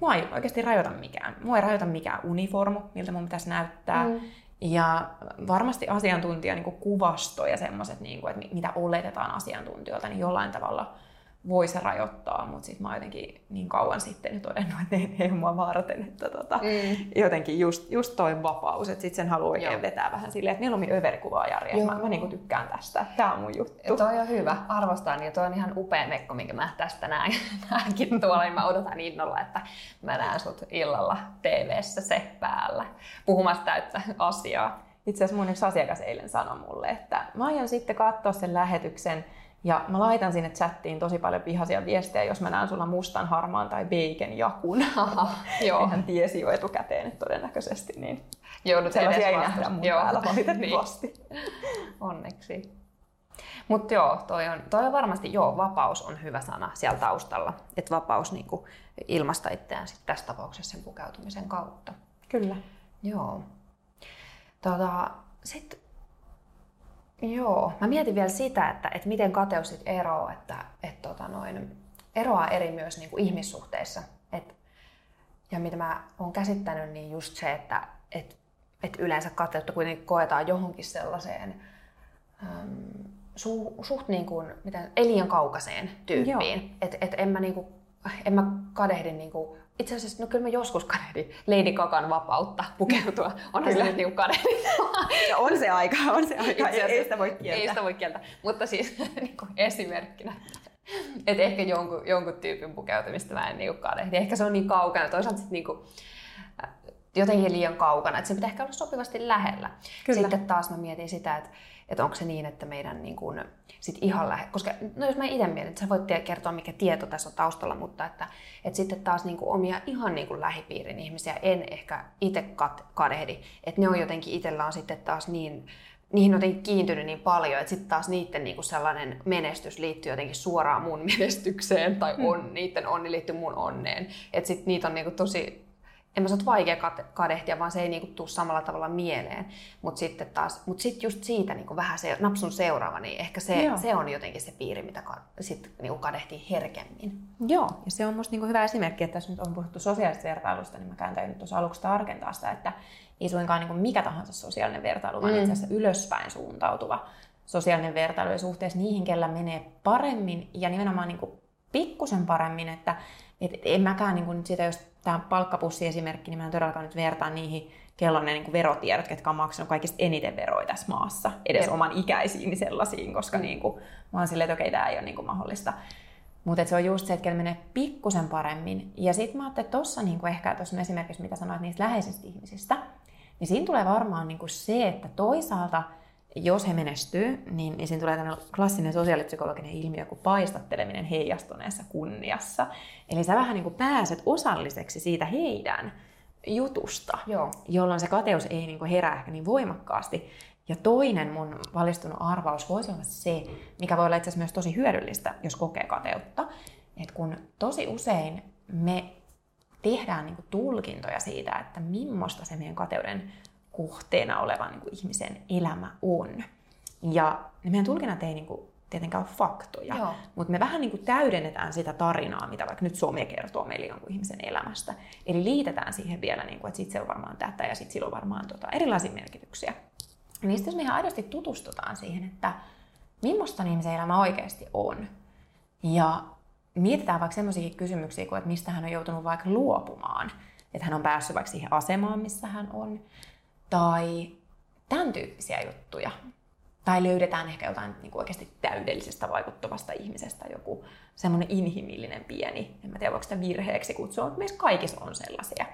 mua ei oikeasti rajoita mikään. Mua ei rajoita mikään uniformu, miltä mun pitäisi näyttää. Mm. Ja varmasti asiantuntija niin kuvasto ja semmoiset, niin kuin, että mitä oletetaan asiantuntijoilta, niin jollain tavalla voi se rajoittaa, mutta sitten mä oon jotenkin niin kauan sitten todennut, että ei, ei ole mua varten, että tota, mm. jotenkin just, just toi vapaus, että sitten sen haluaa oikein Joo. vetää vähän silleen, että mieluummin överikuvaa järjestää. Mä, mä niin tykkään tästä, tämä on mun juttu. Ja toi on hyvä, arvostan ja toi on ihan upea mekko, minkä mä tästä näen, (laughs) näenkin tuolla, niin mä odotan innolla, että mä näen sut illalla TV-ssä se päällä puhumassa täyttä asiaa. Itse asiassa mun yksi asiakas eilen sanoi mulle, että mä aion sitten katsoa sen lähetyksen ja mä laitan sinne chattiin tosi paljon vihaisia viestejä, jos mä näen sulla mustan, harmaan tai bacon jakun. (laughs) Aha, joo. Hän tiesi jo etukäteen että todennäköisesti, niin Joudut sellaisia ei nähdä mun joo. päällä valitettavasti. (laughs) niin. Onneksi. Mutta joo, toi on, toi on varmasti, joo, vapaus on hyvä sana siellä taustalla. Että vapaus niin kuin, ilmasta itseään sit tässä tapauksessa sen pukeutumisen kautta. Kyllä. Joo. Tota, Sitten Joo, mä mietin vielä sitä, että, että miten kateus sit eroaa, että, että tota noin, eroaa eri myös niin kuin ihmissuhteissa. Et, ja mitä mä oon käsittänyt, niin just se, että et, et yleensä kateutta kuitenkin koetaan johonkin sellaiseen äm, su, suht niin kuin, miten, ei liian kaukaiseen tyyppiin. Että et en mä, niin kuin, en mä kadehdi niin kuin itse asiassa, no kyllä mä joskus kadehdin Lady Gagan vapautta pukeutua. Onhan kyllä. se nyt niinku kadehdin. Ja on se aika, on se aika. Ei, ei sitä voi kieltää. Ei sitä voi kieltää. Mutta siis (laughs) niinku esimerkkinä. Että ehkä jonkun, jonkun tyypin pukeutumista mä en niinku kadehdi. Ehkä se on niin kaukana. Toisaalta sit niinku, jotenkin liian kaukana, että se pitää ehkä olla sopivasti lähellä. Kyllä. Sitten taas mä mietin sitä, että että onko se niin, että meidän niin kuin, sit ihan lähe, koska no jos mä itse mietin, että sä voit kertoa mikä tieto tässä on taustalla, mutta että, että sitten taas niin kuin omia ihan niin kuin lähipiirin ihmisiä en ehkä itse kadehdi, että ne on jotenkin itsellä on sitten taas niin niihin on jotenkin kiintynyt niin paljon, että sitten taas niiden niinku sellainen menestys liittyy jotenkin suoraan mun menestykseen tai on, mm. niiden onni liittyy mun onneen. Että sitten niitä on niinku tosi en mä sano, että vaikea kadehtia, vaan se ei niinku tule samalla tavalla mieleen. Mutta sitten taas, mut sit just siitä niinku vähän se napsun seuraava, niin ehkä se, se on jotenkin se piiri, mitä ka, sit niinku kadehtii herkemmin. Joo, ja se on musta niinku hyvä esimerkki, että tässä nyt on puhuttu sosiaalisesta vertailusta, niin mä käyn nyt tuossa aluksi tarkentaa sitä, että ei suinkaan niinku mikä tahansa sosiaalinen vertailu, vaan mm. itse asiassa ylöspäin suuntautuva sosiaalinen vertailu ja suhteessa niihin, kellä menee paremmin ja nimenomaan niin kuin pikkusen paremmin, että et en mäkään niin kuin nyt sitä, jos tämä palkkapussi esimerkki, niin mä en todellakaan nyt vertaa niihin, kello ne niin kuin verotiedot, ketkä on maksanut kaikista eniten veroja tässä maassa, edes Jep. oman ikäisiin sellaisiin, koska mm. niin kuin, mä oon silleen, että okei, tämä ei ole niin kuin mahdollista. Mutta se on just se, että menee pikkusen paremmin. Ja sitten mä ajattelin, että tuossa niin ehkä, tuossa esimerkiksi mitä sanoit niistä läheisistä ihmisistä, niin siinä tulee varmaan niin kuin se, että toisaalta – jos he menestyy, niin, niin siinä tulee tämmöinen klassinen sosiaalipsykologinen ilmiö kuin paistatteleminen heijastuneessa kunniassa. Eli sä vähän niin kuin pääset osalliseksi siitä heidän jutusta, Joo. jolloin se kateus ei niin kuin herää ehkä niin voimakkaasti. Ja toinen mun valistunut arvaus voisi olla se, mikä voi olla itse asiassa myös tosi hyödyllistä, jos kokee kateutta, että kun tosi usein me tehdään niin kuin tulkintoja siitä, että millaista se meidän kateuden kohteena olevan niin kuin ihmisen elämä on. Ja meidän tulkinnat ei niin kuin, tietenkään ole faktoja, Joo. mutta me vähän niin kuin täydennetään sitä tarinaa, mitä vaikka nyt some kertoo meille jonkun ihmisen elämästä. Eli liitetään siihen vielä, niin kuin, että sitten se on varmaan tätä ja sitten sillä on varmaan tota, erilaisia merkityksiä. Niistä jos me ihan aidosti tutustutaan siihen, että millaista ihmisen elämä oikeasti on. Ja mietitään vaikka sellaisia kysymyksiä kuin, että mistä hän on joutunut vaikka luopumaan. Että hän on päässyt vaikka siihen asemaan, missä hän on tai tämän tyyppisiä juttuja. Tai löydetään ehkä jotain niin kuin oikeasti täydellisestä vaikuttavasta ihmisestä joku semmoinen inhimillinen pieni, en mä tiedä voiko sitä virheeksi kutsua, mutta meissä kaikissa on sellaisia.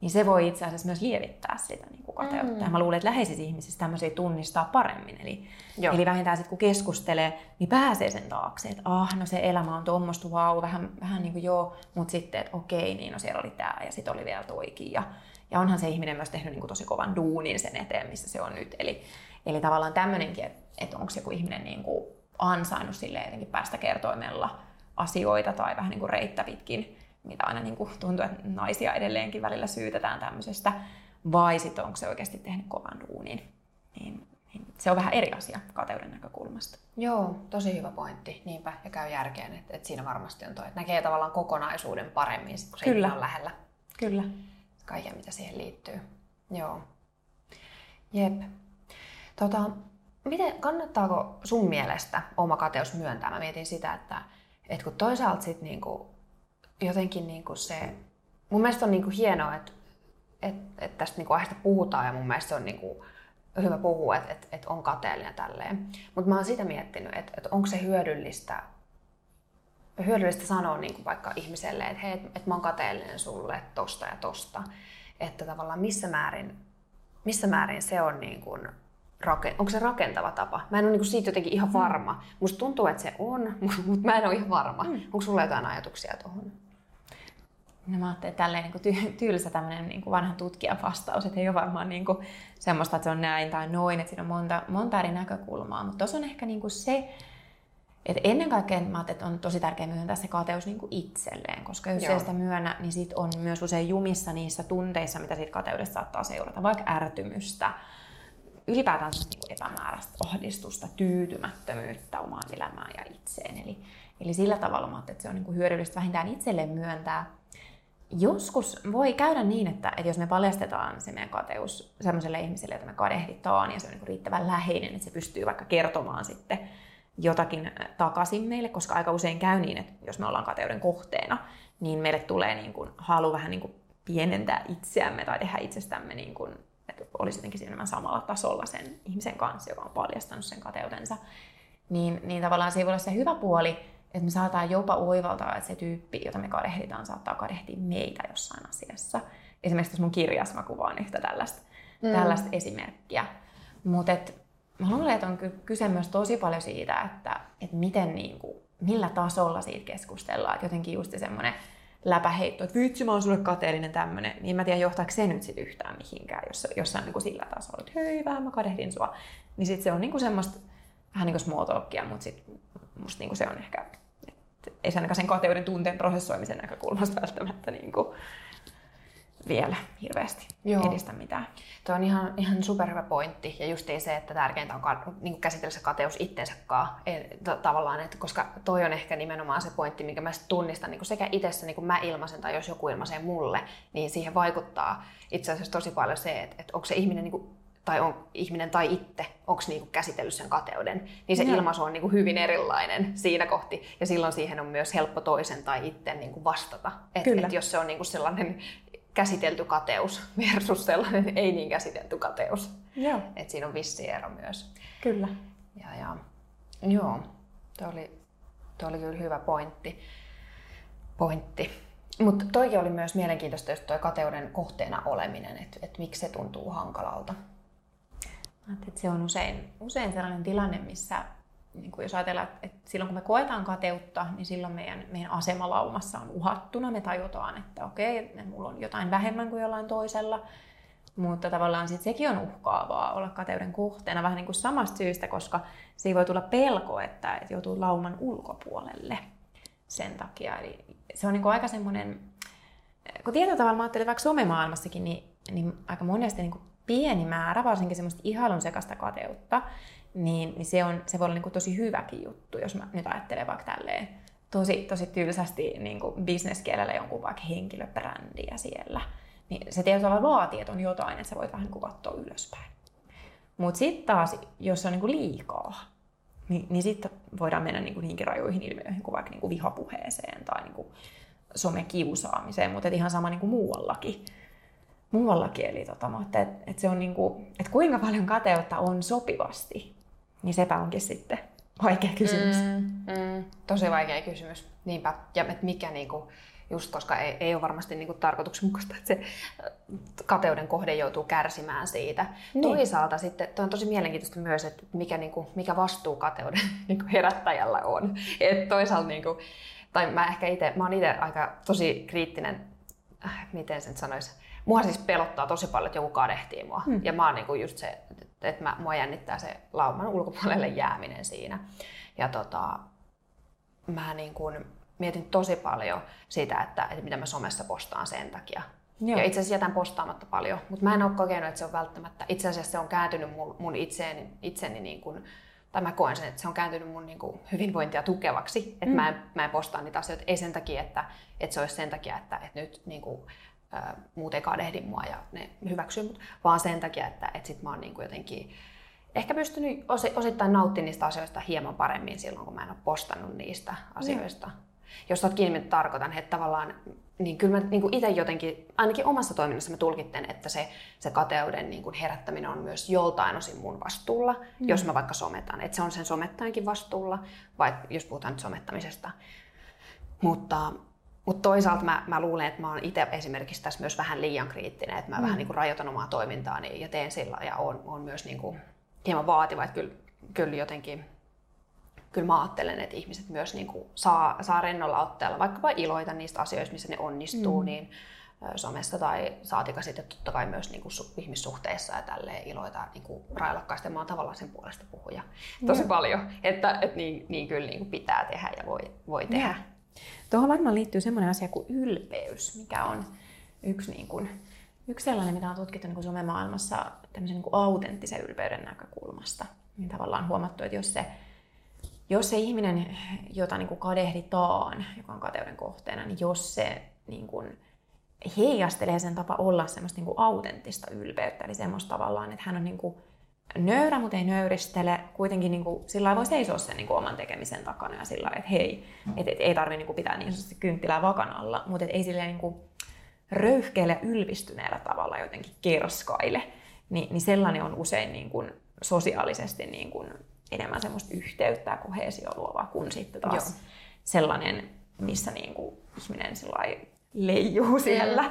Niin se voi itse asiassa myös lievittää sitä niin kuin kateutta. Mm. Mä luulen, että läheisissä ihmisissä tämmöisiä tunnistaa paremmin. Eli, eli vähintään sitten kun keskustelee, niin pääsee sen taakse, että ah, no se elämä on tuommoista, vau, vähän, vähän niin kuin joo, mutta sitten, että okei, niin no siellä oli tämä ja sitten oli vielä toikin. Ja, ja onhan se ihminen myös tehnyt niin kuin tosi kovan duunin sen eteen, missä se on nyt. Eli, eli tavallaan tämmöinenkin, että, että onko joku ihminen niin kuin ansainnut sille jotenkin päästä kertoimella asioita tai vähän niin kuin reittä pitkin, mitä aina niin kuin tuntuu, että naisia edelleenkin välillä syytetään tämmöisestä, vai sitten onko se oikeasti tehnyt kovan duunin. Niin, niin se on vähän eri asia kateuden näkökulmasta. Joo, tosi hyvä pointti. Niinpä, ja käy järkeen, että, että siinä varmasti on toi, että näkee tavallaan kokonaisuuden paremmin, kun se Kyllä. on lähellä. Kyllä kaiken, mitä siihen liittyy. Joo. Jep. Tota, miten, kannattaako sun mielestä oma kateus myöntää? Mä mietin sitä, että, että kun toisaalta sit niinku, jotenkin niinku se... Mun mielestä on niinku hienoa, että, että, että tästä niinku aiheesta puhutaan ja mun mielestä se on niinku hyvä puhua, että, että, että on kateellinen tälleen. Mutta mä oon sitä miettinyt, että, että onko se hyödyllistä hyödyllistä sanoa niin kuin vaikka ihmiselle, että hei, että mä oon kateellinen sulle tosta ja tosta. Että tavallaan missä määrin, missä määrin se on niin kuin, onko se rakentava tapa? Mä en ole niin kuin siitä jotenkin ihan varma. Mm. Musta tuntuu, että se on, (laughs) mutta mä en ole ihan varma. Mm. Onko sulla jotain ajatuksia tuohon? No mä ajattelin, että tälleen niin ty- tylsä tämmöinen niin kuin vanhan tutkijan vastaus, että ei ole varmaan niin kuin semmoista, että se on näin tai noin, että siinä on monta, monta eri näkökulmaa. Mutta tuossa on ehkä niin kuin se, et ennen kaikkea mä että on tosi tärkeää myöntää se kateus niin kuin itselleen, koska jos Joo. ei sitä myönnä, niin sit on myös usein jumissa niissä tunteissa, mitä siitä kateudesta saattaa seurata, vaikka ärtymystä, ylipäätään niin epämääräistä ahdistusta, tyytymättömyyttä omaan elämään ja itseen. Eli, eli sillä tavalla mä että se on niin kuin hyödyllistä vähintään itselleen myöntää. Joskus voi käydä niin, että, että jos me paljastetaan se meidän kateus sellaiselle ihmiselle, jota me kadehditaan ja se on niin riittävän läheinen, että se pystyy vaikka kertomaan sitten jotakin takaisin meille, koska aika usein käy niin, että jos me ollaan kateuden kohteena, niin meille tulee niin kuin halu vähän niin kuin pienentää itseämme tai tehdä itsestämme, niin kuin, että olisi jotenkin enemmän samalla tasolla sen ihmisen kanssa, joka on paljastanut sen kateutensa. Niin, niin tavallaan se ei voi olla se hyvä puoli, että me saataan jopa oivaltaa, että se tyyppi, jota me kadehditaan, saattaa kadehtia meitä jossain asiassa. Esimerkiksi tässä mun kirjassa mä kuvaan yhtä tällaista, mm. tällaista esimerkkiä. Mutta mä luulen, että on kyse myös tosi paljon siitä, että, että miten niin kuin, millä tasolla siitä keskustellaan. Että jotenkin just semmoinen läpäheitto, että vitsi mä oon sulle kateellinen tämmönen, niin mä tiedän johtaako se nyt sit yhtään mihinkään, jos, jos on niin kuin sillä tasolla, että hei vähän mä kadehdin sua. Niin sit se on niin kuin semmoista vähän niin kuin small talkia, mutta sit musta niin kuin se on ehkä, että ei se ainakaan sen kateuden tunteen prosessoimisen näkökulmasta välttämättä niin kuin, vielä hirveästi Joo. edistä mitään. Tuo on ihan, ihan superhyvä pointti ja just se, että tärkeintä on niin käsitellä se kateus itsensä tavallaan, että koska toi on ehkä nimenomaan se pointti, minkä mä tunnistan niin sekä itsessä, niin kuin mä ilmaisen tai jos joku ilmaisee mulle, niin siihen vaikuttaa itse asiassa tosi paljon se, että, että onko se ihminen niin kuin tai on ihminen tai itse, onko niinku käsitellyt sen kateuden, niin se ilmaisu on niinku hyvin erilainen siinä kohti. Ja silloin siihen on myös helppo toisen tai itse niinku vastata. Et, Kyllä. et jos se on niinku sellainen käsitelty kateus versus sellainen (laughs) ei niin käsitelty kateus. Joo, Et siinä on vissi ero myös. kyllä. Ja, ja, joo, tuo oli, tuo oli kyllä hyvä pointti. pointti. Mutta toikin oli myös mielenkiintoista, just tuo kateuden kohteena oleminen, että et miksi se tuntuu hankalalta. Että se on usein, usein sellainen tilanne, missä niin kuin jos ajatellaan, että- silloin kun me koetaan kateutta, niin silloin meidän, meidän asema laumassa on uhattuna. Me tajutaan, että okei, mulla on jotain vähemmän kuin jollain toisella. Mutta tavallaan sit sekin on uhkaavaa olla kateuden kohteena vähän niin kuin samasta syystä, koska siinä voi tulla pelko, että, että joutuu lauman ulkopuolelle sen takia. Eli se on niin kuin aika semmoinen, kun tietyllä tavalla mä ajattelen vaikka somemaailmassakin, niin, niin aika monesti niin kuin pieni määrä, varsinkin semmoista ihailun sekasta kateutta, niin, niin se, on, se voi olla niin kuin tosi hyväkin juttu, jos mä nyt ajattelen vaikka tälleen tosi, tosi tylsästi niin kuin bisneskielellä jonkun vaikka henkilöbrändiä siellä. Niin se tietyllä tavalla vaatii, että on jotain, että sä voit vähän niin katsoa ylöspäin. Mutta sitten taas, jos se on niin kuin liikaa, niin, niin sitten voidaan mennä niin kuin niinkin rajoihin ilmiöihin kuin vaikka niin kuin vihapuheeseen tai niin kuin somekiusaamiseen, mutta ihan sama niin kuin muuallakin. Muuallakin, eli tota, mutta et, et se on niin kuin, et kuinka paljon kateutta on sopivasti, niin sepä onkin sitten vaikea kysymys. Mm. Mm, tosi vaikea kysymys. Niinpä. Ja et mikä niinku, just koska ei, ei ole varmasti niinku tarkoituksenmukaista, että se äh, kateuden kohde joutuu kärsimään siitä. Niin. Toisaalta sitten, tuo on tosi mielenkiintoista myös, että mikä, niinku, mikä vastuu kateuden (laughs) niinku herättäjällä on. Et toisaalta, niinku, tai mä ehkä itse, mä oon itse aika tosi kriittinen, äh, miten sen sanoisi, Mua siis pelottaa tosi paljon, että joku kadehtii mua. Hmm. Ja mä oon niinku just se, että mä, mua jännittää se lauman ulkopuolelle jääminen siinä. Ja tota, mä niin kuin mietin tosi paljon sitä, että, että mitä mä somessa postaan sen takia. Joo. Ja itse asiassa jätän postaamatta paljon, mutta mä en ole kokenut, että se on välttämättä, itse asiassa se on kääntynyt mun, mun itseeni, itseni niin kuin, tai mä koen sen, että se on kääntynyt mun niin kuin hyvinvointia tukevaksi, että mm. mä, en, mä en postaa niitä asioita, ei sen takia, että, että se olisi sen takia, että, että nyt niin kuin, ää, muut ei kadehdi mua ja ne hyväksyy mut, vaan sen takia, että, että sit mä oon niin kuin jotenkin ehkä pystynyt osi- osittain nauttimaan niistä asioista hieman paremmin silloin, kun mä en ole postannut niistä asioista. Mm. Jos olet kiinni, tarkoitan, että tavallaan, niin kyllä mä niin itse jotenkin, ainakin omassa toiminnassa mä tulkitten, että se, se kateuden niin kuin herättäminen on myös joltain osin mun vastuulla, mm. jos mä vaikka sometan. Että se on sen somettajankin vastuulla, vaikka jos puhutaan nyt somettamisesta. Mutta, mutta toisaalta mä, mä luulen, että mä oon itse esimerkiksi tässä myös vähän liian kriittinen, että mä mm. vähän niin kuin rajoitan omaa toimintaani ja teen sillä ja on, on myös niin kuin hieman vaativa, että kyllä, kyllä jotenkin kyllä mä ajattelen, että ihmiset myös niin kuin saa, saa rennolla otteella vaikkapa iloita niistä asioista, missä ne onnistuu, mm. niin somessa tai saatika sitten totta kai myös niin kuin su- ihmissuhteissa ja tälleen iloita niin kuin railakkaasti. Mä oon tavallaan sen puolesta puhuja tosi Joo. paljon, että, että niin, niin kyllä niin kuin pitää tehdä ja voi, voi tehdä. Joo. Tuohon varmaan liittyy semmoinen asia kuin ylpeys, mikä on yksi, niin kuin, yksi sellainen, mitä on tutkittu niin somemaailmassa tämmöisen niin kuin autenttisen ylpeyden näkökulmasta. Niin tavallaan huomattu, että jos se, jos se ihminen, jota niin kuin kadehditaan, joka on kateuden kohteena, niin jos se niin kuin heijastelee sen tapa olla semmoista niin kuin autenttista ylpeyttä, eli semmoista tavallaan, että hän on niin kuin nöyrä, mutta ei nöyristele. Kuitenkin niin kuin, sillä lailla voi seisoa sen niin kuin oman tekemisen takana ja sillä lailla, että hei, et, et, ei tarvitse niin kuin pitää niin sanotusti kynttilää vakan alla, mutta et ei silleen niin kuin röyhkeällä ja ylpistyneellä tavalla jotenkin kerskaile. Ni, niin sellainen on usein niin kuin sosiaalisesti niin kuin enemmän semmoista yhteyttä ja koheesio luovaa kuin sitten taas Joo. sellainen, missä niin kuin ihminen sillä leijuu siellä.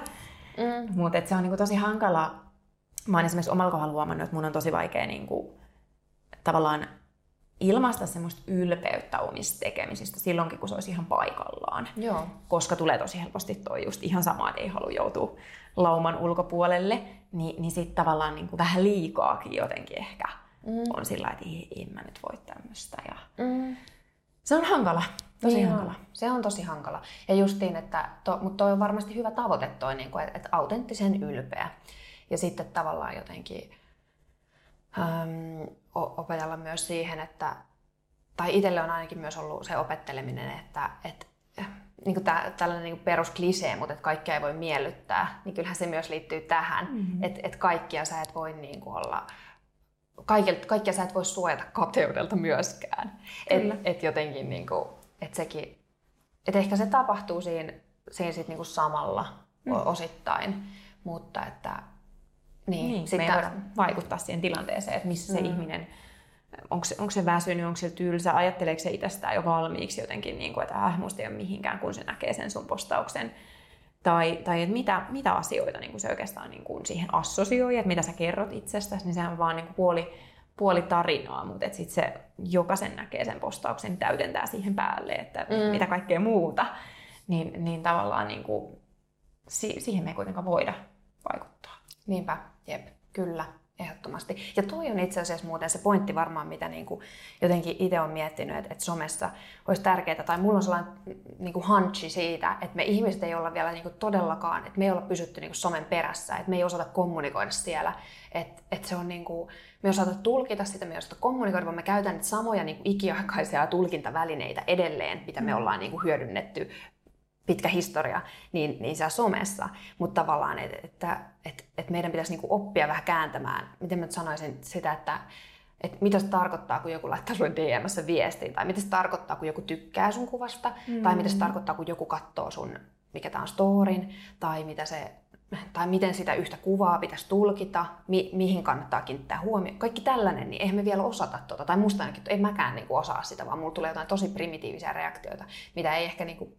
Mm. Mutta se on niinku tosi hankala. Mä oon esimerkiksi omalla kohdalla huomannut, että mun on tosi vaikea niinku, tavallaan ilmaista semmoista ylpeyttä omista tekemisistä silloinkin, kun se olisi ihan paikallaan. Joo. Koska tulee tosi helposti toi just ihan sama, että ei halua joutua lauman ulkopuolelle, niin, niin sitten tavallaan niinku vähän liikaakin jotenkin ehkä mm. on sillä että ei, en mä nyt voi tämmöistä. Ja... Mm. Se on hankala, tosi Niin hankala. on. Se on tosi hankala. Ja justiin, että to, mutta toi on varmasti hyvä tavoite toi, niin kuin, että, että autenttisen ylpeä. Ja sitten tavallaan jotenkin äm, opetella myös siihen, että, tai itselle on ainakin myös ollut se opetteleminen, että, että niin kuin tä, tällainen niin kuin perusklisee, mutta että kaikkia ei voi miellyttää, niin kyllähän se myös liittyy tähän, mm-hmm. että et kaikkia sä et voi niin kuin olla kaikkia, kaikkia sä et voi suojata kateudelta myöskään. Että et jotenkin niin kuin, et sekin, et ehkä se tapahtuu siinä, siinä sit niin kuin samalla mm. osittain, mutta että niin, niin sitten... me ei voida vaikuttaa siihen tilanteeseen, että missä mm. se ihminen, onko se, onko se väsynyt, onko se tylsä, ajatteleeko se itsestään jo valmiiksi jotenkin, niin kuin, että äh, musta ei ole mihinkään, kun se näkee sen sun postauksen. Tai, tai että mitä, mitä asioita niin kuin se oikeastaan niin kuin siihen assosioi, että mitä sä kerrot itsestäsi, niin sehän on vaan niin kuin puoli, puoli tarinaa, mutta että sit se jokaisen näkee sen postauksen täydentää siihen päälle, että mm. mitä kaikkea muuta. Niin, niin tavallaan niin kuin, siihen me ei kuitenkaan voida vaikuttaa. Niinpä, jep, kyllä, ehdottomasti. Ja toi on itse asiassa muuten se pointti varmaan, mitä niin kuin jotenkin itse on miettinyt, että, että somessa olisi tärkeää, tai mulla on sellainen niin kuin hunchi siitä, että me ihmiset ei olla vielä niin kuin todellakaan, että me ei olla pysytty niin kuin somen perässä, että me ei osata kommunikoida siellä, että, että se on niin kuin, me ei osata tulkita sitä, me ei osata kommunikoida, vaan me käytetään niitä samoja niin kuin ikiaikaisia tulkintavälineitä edelleen, mitä me mm. ollaan niin kuin hyödynnetty pitkä historia, niin, niin siellä somessa. Mutta tavallaan, että, että, että, että meidän pitäisi niin oppia vähän kääntämään, miten mä sanoisin sitä, että, että mitä se tarkoittaa, kun joku laittaa sulle DMssä viestin, tai mitä se tarkoittaa, kun joku tykkää sun kuvasta, mm. tai mitä se tarkoittaa, kun joku katsoo sun, mikä tämä on storin, tai mitä se tai miten sitä yhtä kuvaa pitäisi tulkita, mi- mihin kannattaa kiinnittää huomioon. Kaikki tällainen, niin eihän me vielä osata tuota. Tai musta ainakin, ei mäkään niin kuin osaa sitä, vaan mulla tulee jotain tosi primitiivisiä reaktioita, mitä ei ehkä niin kuin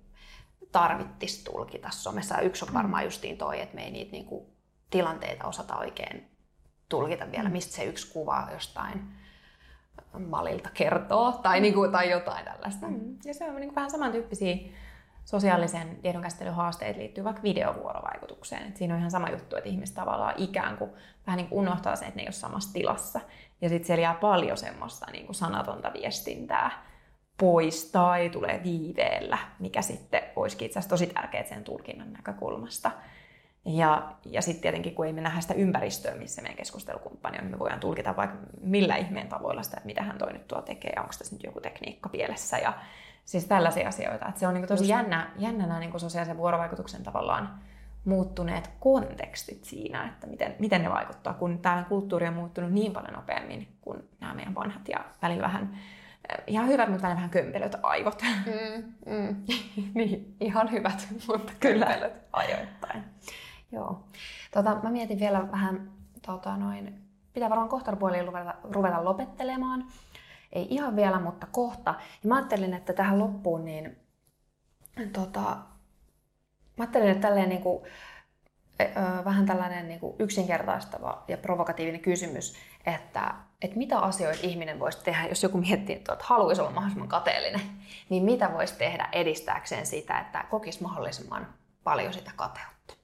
tarvittisi tulkita somessa. Yksi on varmaan justiin toi, että me ei niitä niinku tilanteita osata oikein tulkita vielä, mm. mistä se yksi kuva jostain malilta kertoo tai, niinku, tai jotain tällaista. Mm. Ja se on niinku vähän samantyyppisiä sosiaalisen tiedonkäsittelyn haasteet liittyy vaikka videovuorovaikutukseen. Et siinä on ihan sama juttu, että ihmiset tavallaan ikään kuin vähän niin kuin unohtaa sen, että ne ei ole samassa tilassa. Ja sitten siellä jää paljon semmoista niin kuin sanatonta viestintää, pois tai tulee viiveellä, mikä sitten olisikin itse asiassa tosi tärkeää sen tulkinnan näkökulmasta. Ja, ja sitten tietenkin, kun ei me nähdä sitä ympäristöä, missä meidän keskustelukumppani on, niin me voidaan tulkita vaikka millä ihmeen tavoilla sitä, että mitä hän toi nyt tuo tekee, onko tässä nyt joku tekniikka pielessä ja siis tällaisia asioita. Että se on niin tosi jännä, jännä nämä niin sosiaalisen vuorovaikutuksen tavallaan muuttuneet kontekstit siinä, että miten, miten ne vaikuttaa, kun tämä kulttuuri on muuttunut niin paljon nopeammin kuin nämä meidän vanhat ja välillä vähän ihan hyvät, mutta vähän kömpelöt aivot. Mm, mm. (laughs) niin, ihan hyvät, mutta Kyllä. kömpelöt ajoittain. Joo. Tota, mä mietin vielä vähän, tota, noin, pitää varmaan kohta ruveta, ruveta lopettelemaan. Ei ihan vielä, mutta kohta. Ja mä ajattelin, että tähän loppuun niin, tota, mä ajattelin, että tälleen niin kuin, vähän tällainen niin kuin yksinkertaistava ja provokatiivinen kysymys, että, että mitä asioita ihminen voisi tehdä, jos joku miettii, että haluaisi olla mahdollisimman kateellinen, niin mitä voisi tehdä edistääkseen sitä, että kokisi mahdollisimman paljon sitä kateutta?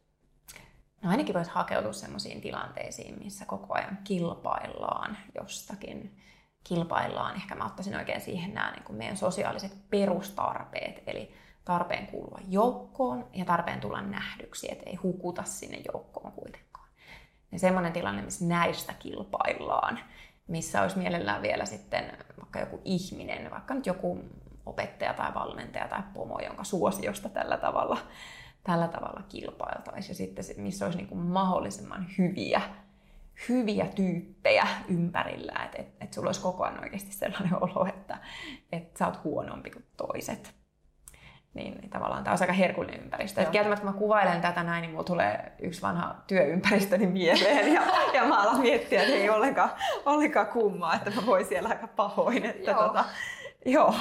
No ainakin voisi hakeutua sellaisiin tilanteisiin, missä koko ajan kilpaillaan jostakin. Kilpaillaan, ehkä mä ottaisin oikein siihen nämä niin kuin meidän sosiaaliset perustarpeet, eli tarpeen kuulua joukkoon ja tarpeen tulla nähdyksi, että ei hukuta sinne joukkoon kuitenkaan. Ja semmoinen tilanne, missä näistä kilpaillaan, missä olisi mielellään vielä sitten vaikka joku ihminen, vaikka nyt joku opettaja tai valmentaja tai pomo, jonka suosiosta tällä tavalla, tällä tavalla kilpailtaisiin. Ja sitten missä olisi niin kuin mahdollisimman hyviä, hyviä tyyppejä ympärillä, että et, et sulla olisi koko ajan oikeasti sellainen olo, että et sä oot huonompi kuin toiset niin, niin tavallaan tämä on aika herkullinen ympäristö. Että kieltämättä kun mä kuvailen tätä näin, niin mulla tulee yksi vanha työympäristöni mieleen ja, ja mä alan miettiä, että ei ollenkaan, ollenkaan kummaa, että mä voin siellä aika pahoin. Että joo. Tota, joo.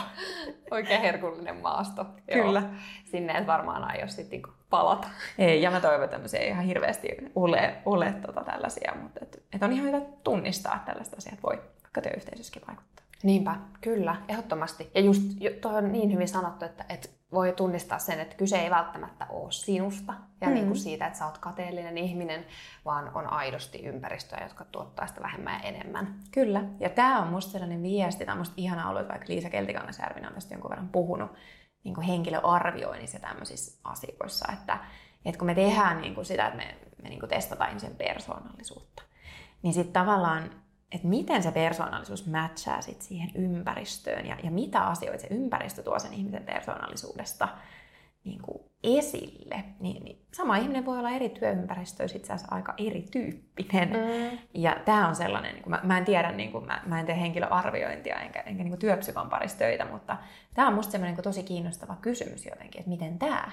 Oikein herkullinen maasto. Kyllä. Joo. Sinne et varmaan aio sitten niinku palata. Ei, ja mä toivon tämmöisiä ihan hirveästi ole, ole tota tällaisia, mutta et, et on ihan hyvä tunnistaa, että tällaiset asiat voi vaikka työyhteisössäkin vaikuttaa. Niinpä, kyllä, ehdottomasti. Ja just tuo on niin hyvin sanottu, että, että voi tunnistaa sen, että kyse ei välttämättä ole sinusta ja mm. niin kuin siitä, että sä oot kateellinen ihminen, vaan on aidosti ympäristöä, jotka tuottaa sitä vähemmän ja enemmän. Kyllä, ja tämä on musta sellainen viesti, tämä on musta ihana ollut, että vaikka Liisa Keltikangas-Järvinen on tästä jonkun verran puhunut niin kuin henkilöarvioinnissa tämmöisissä asioissa, että, että kun me tehdään niin kuin sitä, että me, me niin kuin testataan ihmisen persoonallisuutta, niin sitten tavallaan että miten se persoonallisuus matchaa sit siihen ympäristöön ja, ja mitä asioita se ympäristö tuo sen ihmisen persoonallisuudesta, niin kuin esille, niin, niin sama ihminen voi olla eri työympäristöissä itse asiassa aika erityyppinen. Mm. Ja tämä on sellainen, niin kuin mä, mä en tiedä, niin kuin, mä, mä en tee henkilöarviointia enkä, enkä niin kuin työpsykon parissa töitä, mutta tämä on musta sellainen niin tosi kiinnostava kysymys jotenkin, että miten tämä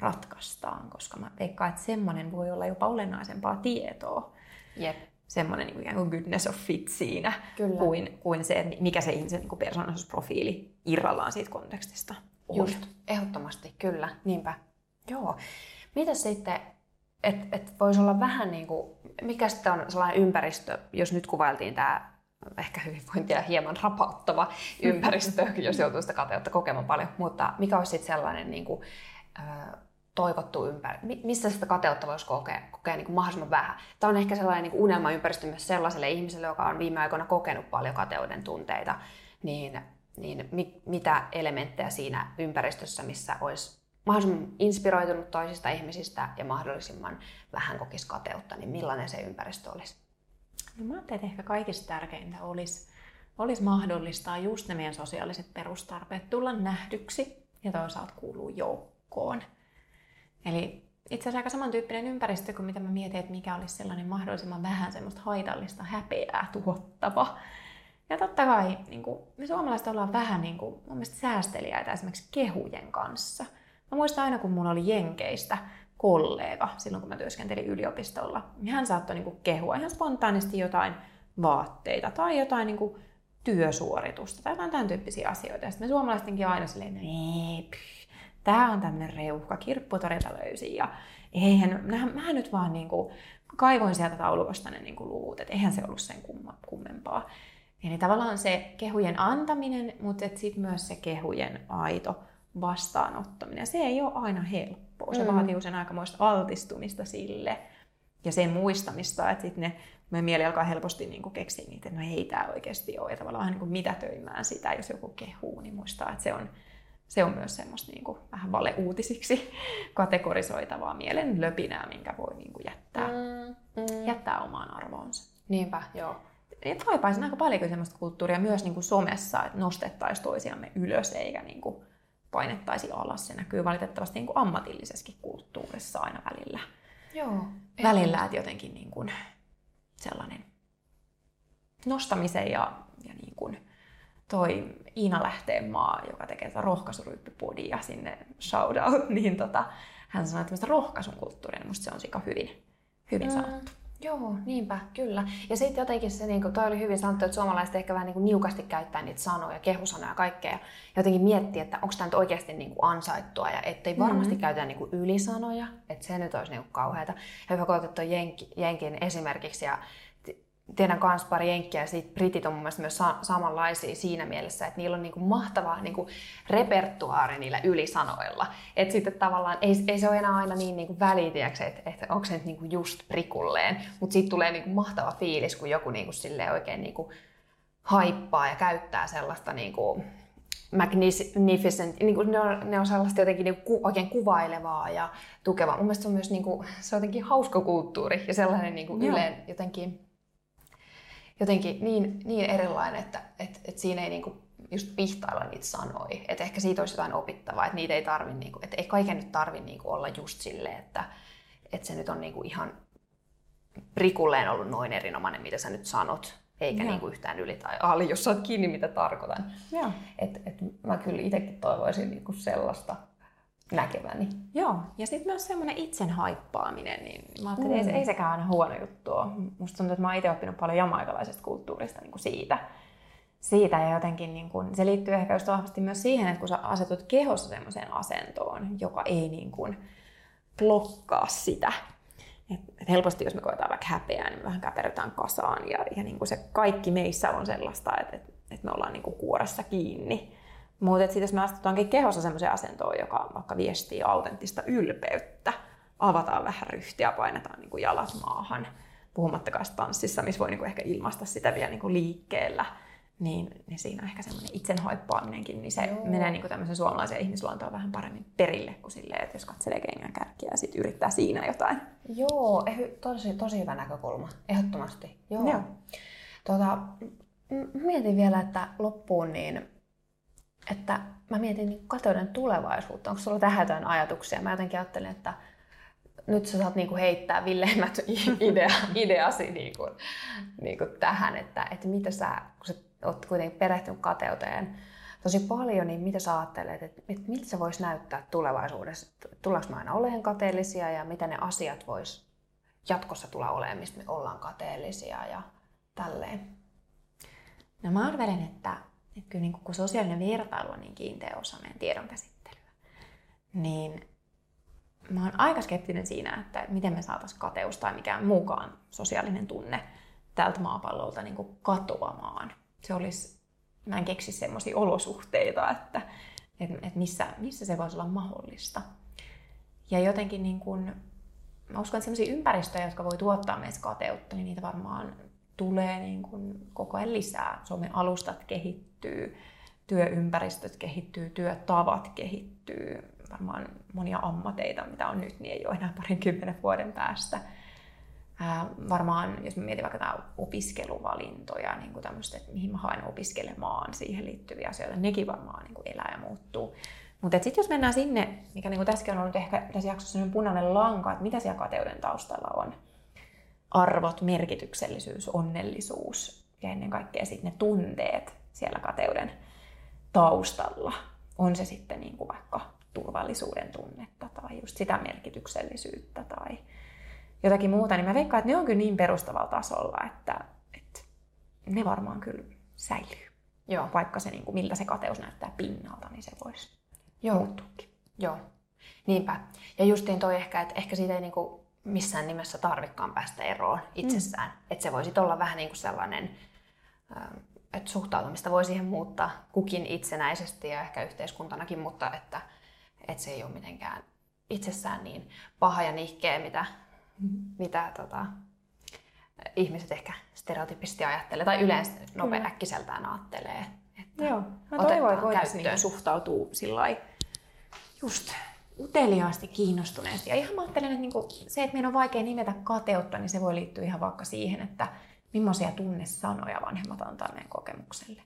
ratkaistaan, koska mä veikkaan, että semmoinen voi olla jopa olennaisempaa tietoa. Jep. Semmoinen niin kuin goodness of fit siinä, Kyllä. Kuin, kuin se, mikä se ihmisen niin persoonallisuusprofiili irrallaan siitä kontekstista on. Just, ehdottomasti, kyllä, niinpä. Joo. Mitä sitten, että et voisi olla vähän niin kuin, mikä sitten on sellainen ympäristö, jos nyt kuvailtiin tämä ehkä hyvinvointia hieman rapauttava ympäristö, (laughs) jos joutuu sitä kateutta kokemaan paljon, mutta mikä olisi sitten sellainen niin kuin, toivottu ympäristö, missä sitä kateutta voisi kokea, kokea niin kuin mahdollisimman vähän. Tämä on ehkä sellainen niin unelmaympäristö myös sellaiselle ihmiselle, joka on viime aikoina kokenut paljon kateuden tunteita, niin, niin mi, mitä elementtejä siinä ympäristössä, missä olisi mahdollisimman inspiroitunut toisista ihmisistä ja mahdollisimman vähän kokisi kateutta, niin millainen se ympäristö olisi? No mä ajattelen, että ehkä kaikista tärkeintä olisi, olisi mahdollistaa just ne meidän sosiaaliset perustarpeet tulla nähdyksi ja toisaalta kuuluu joukkoon. Eli itse asiassa aika samantyyppinen ympäristö kuin mitä mä mietin, että mikä olisi sellainen mahdollisimman vähän semmoista haitallista häpeää tuottava. Ja totta kai niin kuin, me suomalaiset ollaan vähän niin kuin, mun mielestä säästeliäitä esimerkiksi kehujen kanssa – Mä muistan aina, kun mulla oli Jenkeistä kollega silloin, kun mä työskentelin yliopistolla. Niin hän saattoi niin kuin kehua ihan spontaanisti jotain vaatteita tai jotain niin kuin työsuoritusta tai jotain tämän tyyppisiä asioita. Ja sitten me suomalaistenkin aina silleen, ei, tämä on tämmöinen reuhka, kirpputorilta löysin. Ja eihän, mä nyt vaan niin kuin, kaivoin sieltä taulukosta ne niin kuin luvut, että eihän se ollut sen kummempaa. Eli tavallaan se kehujen antaminen, mutta sitten myös se kehujen aito vastaanottaminen. Se ei ole aina helppoa. Se mm. vaatii usein aikamoista altistumista sille ja sen muistamista, että sitten ne meidän mieli alkaa helposti niin keksiä niitä, että no ei tämä oikeasti ole. Ja tavallaan niin kuin mitätöimään sitä, jos joku kehuu, niin muistaa, että se on, se on myös semmoista niin kuin vähän valeuutisiksi (laughs) kategorisoitavaa mielen löpinää, minkä voi niin kuin jättää, mm, mm. jättää omaan arvoonsa. Niinpä, joo. Ja kaipaisin aika paljon semmoista kulttuuria myös niin kuin somessa, että nostettaisiin toisiamme ylös, eikä niin kuin painettaisiin alas. Se näkyy valitettavasti niin kuin ammatillisessakin kulttuurissa aina välillä. Joo. Välillä, että jotenkin niin kuin sellainen nostamisen ja, ja niin kuin toi Iina Lähteenmaa, joka tekee tätä rohkaisuryyppypodia sinne shout out, (laughs) niin tota, hän sanoi, että rohkaisun kulttuuria, niin musta se on sika hyvin, hyvin mm. sanottu. Joo, niinpä, kyllä. Ja sitten jotenkin se, niin kuin, toi oli hyvin sanottu, että suomalaiset ehkä vähän niin kuin niukasti käyttää niitä sanoja, kehusanoja ja kaikkea. Ja jotenkin miettiä, että onko tämä nyt oikeasti niin kuin ansaittua ja ettei varmasti mm-hmm. käytetä niin kuin ylisanoja, että se nyt olisi niin kuin kauheata. Ja hyvä, kun otettu Jenki, Jenkin esimerkiksi ja tiedän myös pari jenkkiä ja siitä britit on mun mielestä myös sa- samanlaisia siinä mielessä, että niillä on niinku mahtava niinku repertuaari niillä ylisanoilla. Että sitten tavallaan ei, ei se ole enää aina niin niinku väliä, että, että onko se nyt niinku just prikulleen, mutta siitä tulee niinku mahtava fiilis, kun joku niinku oikein niinku haippaa ja käyttää sellaista niinku magnificent, niin kuin ne, on, ne on sellaista jotenkin niin kuin oikein kuvailevaa ja tukevaa. Mun mielestä se on myös niin kuin, se on jotenkin hauska kulttuuri ja sellainen niin kuin yleen jotenkin jotenkin niin, niin erilainen, että et, et siinä ei niinku just pihtailla niitä sanoi. Että ehkä siitä olisi jotain opittavaa, että niitä ei tarvi, niinku, että ei kaiken nyt tarvi niinku olla just silleen, että, että se nyt on niinku ihan prikulleen ollut noin erinomainen, mitä sä nyt sanot, eikä niinku yhtään yli tai ali, jos saat kiinni, mitä tarkoitan. Et, et mä kyllä itsekin toivoisin niinku sellaista näkeväni. Joo, ja sitten myös semmoinen itsen haippaaminen, niin mä ajattelin, että mm. ei, ei sekään aina huono juttu ole. Musta tuntuu, että mä oon itse oppinut paljon jamaikalaisesta kulttuurista niin kuin siitä. Siitä ja jotenkin niin kuin, se liittyy ehkä just vahvasti myös siihen, että kun sä asetut kehossa semmoiseen asentoon, joka ei niin kuin blokkaa sitä. Et, et helposti jos me koetaan vaikka häpeää, niin me vähän käperrytään kasaan ja, ja niin kuin se kaikki meissä on sellaista, että, että, että me ollaan niin kuin kuoressa kiinni mutta sitten jos me astutaankin kehossa semmoiseen asentoon, joka vaikka viestii autenttista ylpeyttä, avataan vähän ryhtiä, painetaan niin kuin jalat maahan, puhumattakaan tanssissa, missä voi niin kuin ehkä ilmaista sitä vielä niin kuin liikkeellä, niin, niin siinä on ehkä semmoinen itsen haippaaminenkin, niin se Joo. menee niin kuin tämmöisen suomalaisen ihmisluontoon vähän paremmin perille kuin silleen, että jos katselee kengän kärkiä ja sitten yrittää siinä jotain. Joo, tosi, tosi hyvä näkökulma, ehdottomasti. Joo. Joo. Tota, mietin vielä, että loppuun niin että mä mietin niin kateuden tulevaisuutta. Onko sulla tähän jotain ajatuksia? Mä jotenkin ajattelin, että nyt sä saat niinku heittää villeimmät (laughs) idea, ideasi niinku, niinku tähän, että, että mitä sä, kun sä oot kuitenkin perehtynyt kateuteen tosi paljon, niin mitä sä ajattelet, että, että miltä se voisi näyttää tulevaisuudessa? Tullaanko me aina olemaan kateellisia ja mitä ne asiat vois jatkossa tulla olemaan, mistä me ollaan kateellisia ja tälleen? No mä arvelen, että, että kyllä niin kun sosiaalinen vertailu on niin kiinteä osa meidän tiedon käsittelyä, niin mä oon aika skeptinen siinä, että miten me saataisiin kateus tai mikään muukaan sosiaalinen tunne tältä maapallolta niin kuin katoamaan. Se olisi, mä en keksi semmoisia olosuhteita, että, että, että missä, missä se voisi olla mahdollista. Ja jotenkin niin kuin, mä uskon, että sellaisia ympäristöjä, jotka voi tuottaa meissä kateutta, niin niitä varmaan tulee niin kuin koko ajan lisää. Suomen alustat kehittyy, työympäristöt kehittyy, työtavat kehittyy, varmaan monia ammateita, mitä on nyt, niin ei ole enää parinkymmenen vuoden päästä. Ää, varmaan, jos mietin vaikka tämä opiskeluvalintoja, niin kuin tämmöistä, että mihin mä haen opiskelemaan, siihen liittyviä asioita, nekin varmaan niin kuin elää ja muuttuu. Mutta sitten jos mennään sinne, mikä niin kuin tässäkin on ollut ehkä tässä jaksossa punainen lanka, että mitä siellä kateuden taustalla on. Arvot, merkityksellisyys, onnellisuus ja ennen kaikkea sitten ne tunteet siellä kateuden taustalla. On se sitten niin kuin vaikka turvallisuuden tunnetta tai just sitä merkityksellisyyttä tai jotakin muuta, niin mä veikkaan, että ne on kyllä niin perustavalla tasolla, että, että ne varmaan kyllä säilyy. Joo. Vaikka se, niin kuin, miltä se kateus näyttää pinnalta, niin se voisi Joo. muuttuukin. Joo, niinpä. Ja justiin toi ehkä, että ehkä siitä ei niin kuin missään nimessä tarvikaan päästä eroon itsessään. Mm. Että se voisi olla vähän niin kuin sellainen, että suhtautumista voi siihen muuttaa kukin itsenäisesti ja ehkä yhteiskuntanakin, mutta että että se ei ole mitenkään itsessään niin paha ja nihkeä, mitä, mitä tota, ihmiset ehkä stereotypisesti ajattelee tai yleensä nopea äkkiseltään ajattelee. Että Joo, mä toivon, että voitaisiin niin suhtautua sillä just uteliaasti kiinnostuneesti. Ja ihan mä ajattelen, että niinku se, että meidän on vaikea nimetä kateutta, niin se voi liittyä ihan vaikka siihen, että millaisia tunnesanoja vanhemmat antaa meidän kokemukselle.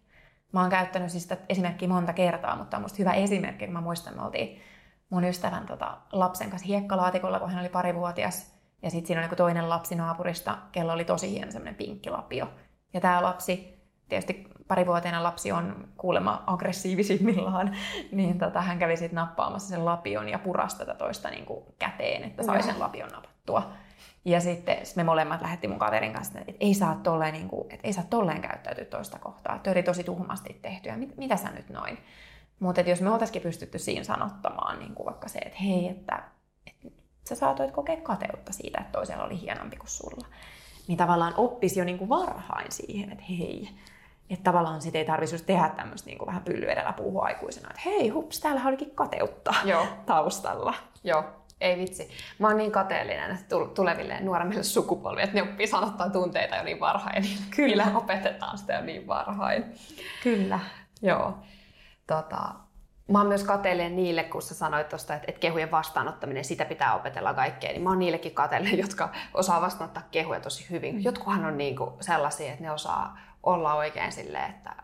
Mä oon käyttänyt siis sitä esimerkkiä monta kertaa, mutta on musta hyvä esimerkki, kun mä muistan, me oltiin mun ystävän tota, lapsen kanssa hiekkalaatikolla, kun hän oli parivuotias. Ja sitten siinä oli toinen lapsi naapurista, kello oli tosi hieno semmoinen pinkkilapio. Ja tämä lapsi, tietysti parivuotiaana lapsi on kuulemma aggressiivisimmillaan, (laughs) niin tota, hän kävi sitten nappaamassa sen lapion ja purasi tätä toista niin kuin käteen, että sai sen lapion napattua. Ja sitten sit me molemmat lähetti mun kaverin kanssa, että ei saa tolleen, niin kuin, että ei saa tolleen käyttäytyä toista kohtaa. Oli tosi tuhmasti tehty ja mit, mitä sä nyt noin? Mutta jos me oltaisikin pystytty siinä sanottamaan niin kuin vaikka se, että hei, että, että sä saatoit kokea kateutta siitä, että toisella oli hienompi kuin sulla. Niin tavallaan oppisi jo niin kuin varhain siihen, että hei, että tavallaan sit ei tarvitsisi tehdä tämmöistä niin vähän pylly edellä puhua aikuisena, että hei hups, täällä olikin kateutta Joo. taustalla. Joo, ei vitsi. Mä oon niin kateellinen että tuleville nuoremmille sukupolville, että ne oppii sanottaa tunteita jo niin varhain. (laughs) Kyllä. opetetaan sitä jo niin varhain. Kyllä. Joo. Tota, mä oon myös kateellinen niille, kun sä sanoit tuosta, että, että kehujen vastaanottaminen, sitä pitää opetella kaikkea, niin mä oon niillekin kateellinen, (laughs) jotka osaa vastaanottaa kehuja tosi hyvin. Mm. Jotkuhan on niinku sellaisia, että ne osaa olla oikein silleen, että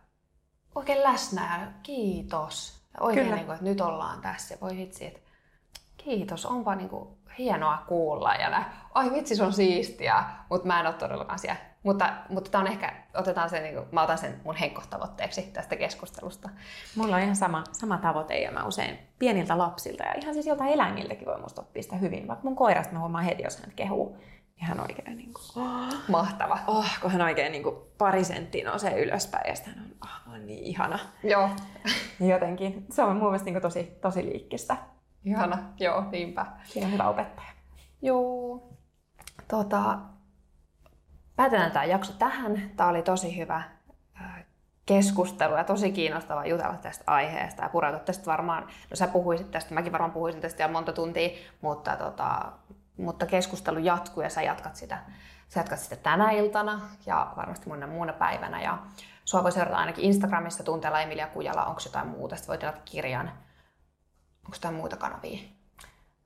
oikein läsnä ja kiitos. Oikein, niin kuin, että nyt ollaan tässä. Voi vitsi, että kiitos, onpa niin kuin hienoa kuulla. Ja nä, ai vitsi, se on siistiä, mutta mä en ole todellakaan siellä. Mutta, mutta tämä on ehkä, otetaan se, niin kuin, mä otan sen mun henkkohtavoitteeksi tästä keskustelusta. Mulla on ihan sama, sama tavoite ja mä usein pieniltä lapsilta ja ihan siis joltain eläimiltäkin voi musta oppia sitä hyvin. Vaikka mun koirasta mä huomaan heti, jos hän kehuu ihan oikein niin kuin, oh, mahtava. Oh, kun hän oikein niin kuin, pari senttiä nousee ylöspäin ja sitten on, oh, on niin ihana. Joo. (laughs) Jotenkin. Se on mun mielestä niin kuin, tosi, tosi liikkistä. Ihana, joo, niinpä. Siinä on hyvä opettaja. Joo. Tota, päätetään tämä jakso tähän. Tämä oli tosi hyvä keskustelu ja tosi kiinnostava jutella tästä aiheesta ja pureutua tästä varmaan, no sä puhuisit tästä, mäkin varmaan puhuisin tästä jo monta tuntia, mutta, tota, mutta keskustelu jatkuu ja sä jatkat sitä, sä jatkat sitä tänä iltana ja varmasti muuna muuna päivänä ja sua voi seurata ainakin Instagramissa tunteella Emilia Kujala, onko jotain muuta, sitten voi tilata kirjan Onko jotain muita kanavia?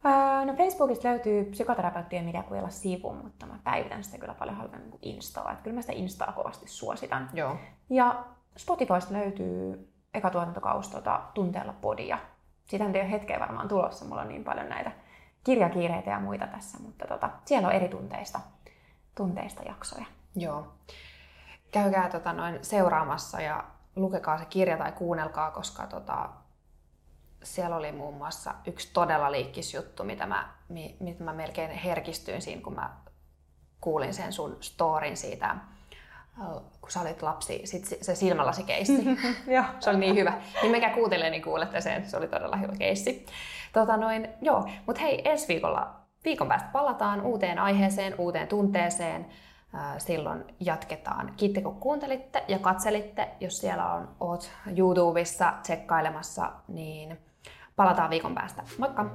Öö, no Facebookista löytyy psykoterapeutti Emilia Kujala sivu, mutta mä päivitän sitä kyllä paljon halvemmin kuin Instaa. Kyllä mä sitä Instaa kovasti suositan. Joo. Ja Spotifysta löytyy eka tuotantokausi tota, tunteella podia. Siitähän ei ole hetkeä varmaan tulossa, mulla on niin paljon näitä kirjakiireitä ja muita tässä, mutta tota, siellä on eri tunteista, tunteista jaksoja. Joo. Käykää tota, noin seuraamassa ja lukekaa se kirja tai kuunnelkaa, koska tota, siellä oli muun muassa yksi todella liikkis juttu, mitä mä, mitä mä melkein herkistyin siinä, kun mä kuulin sen sun storin siitä, kun sä olit lapsi, sit se silmälasi keissi. (laughs) Joo. se oli niin hyvä. Niin mikä kuuntelee, niin kuulette sen. Se oli todella hyvä keissi. Tota noin, joo. Mut hei, ensi viikolla, viikon päästä palataan uuteen aiheeseen, uuteen tunteeseen. Silloin jatketaan. Kiitti kun kuuntelitte ja katselitte. Jos siellä on, oot YouTubessa tsekkailemassa, niin palataan viikon päästä. Moikka!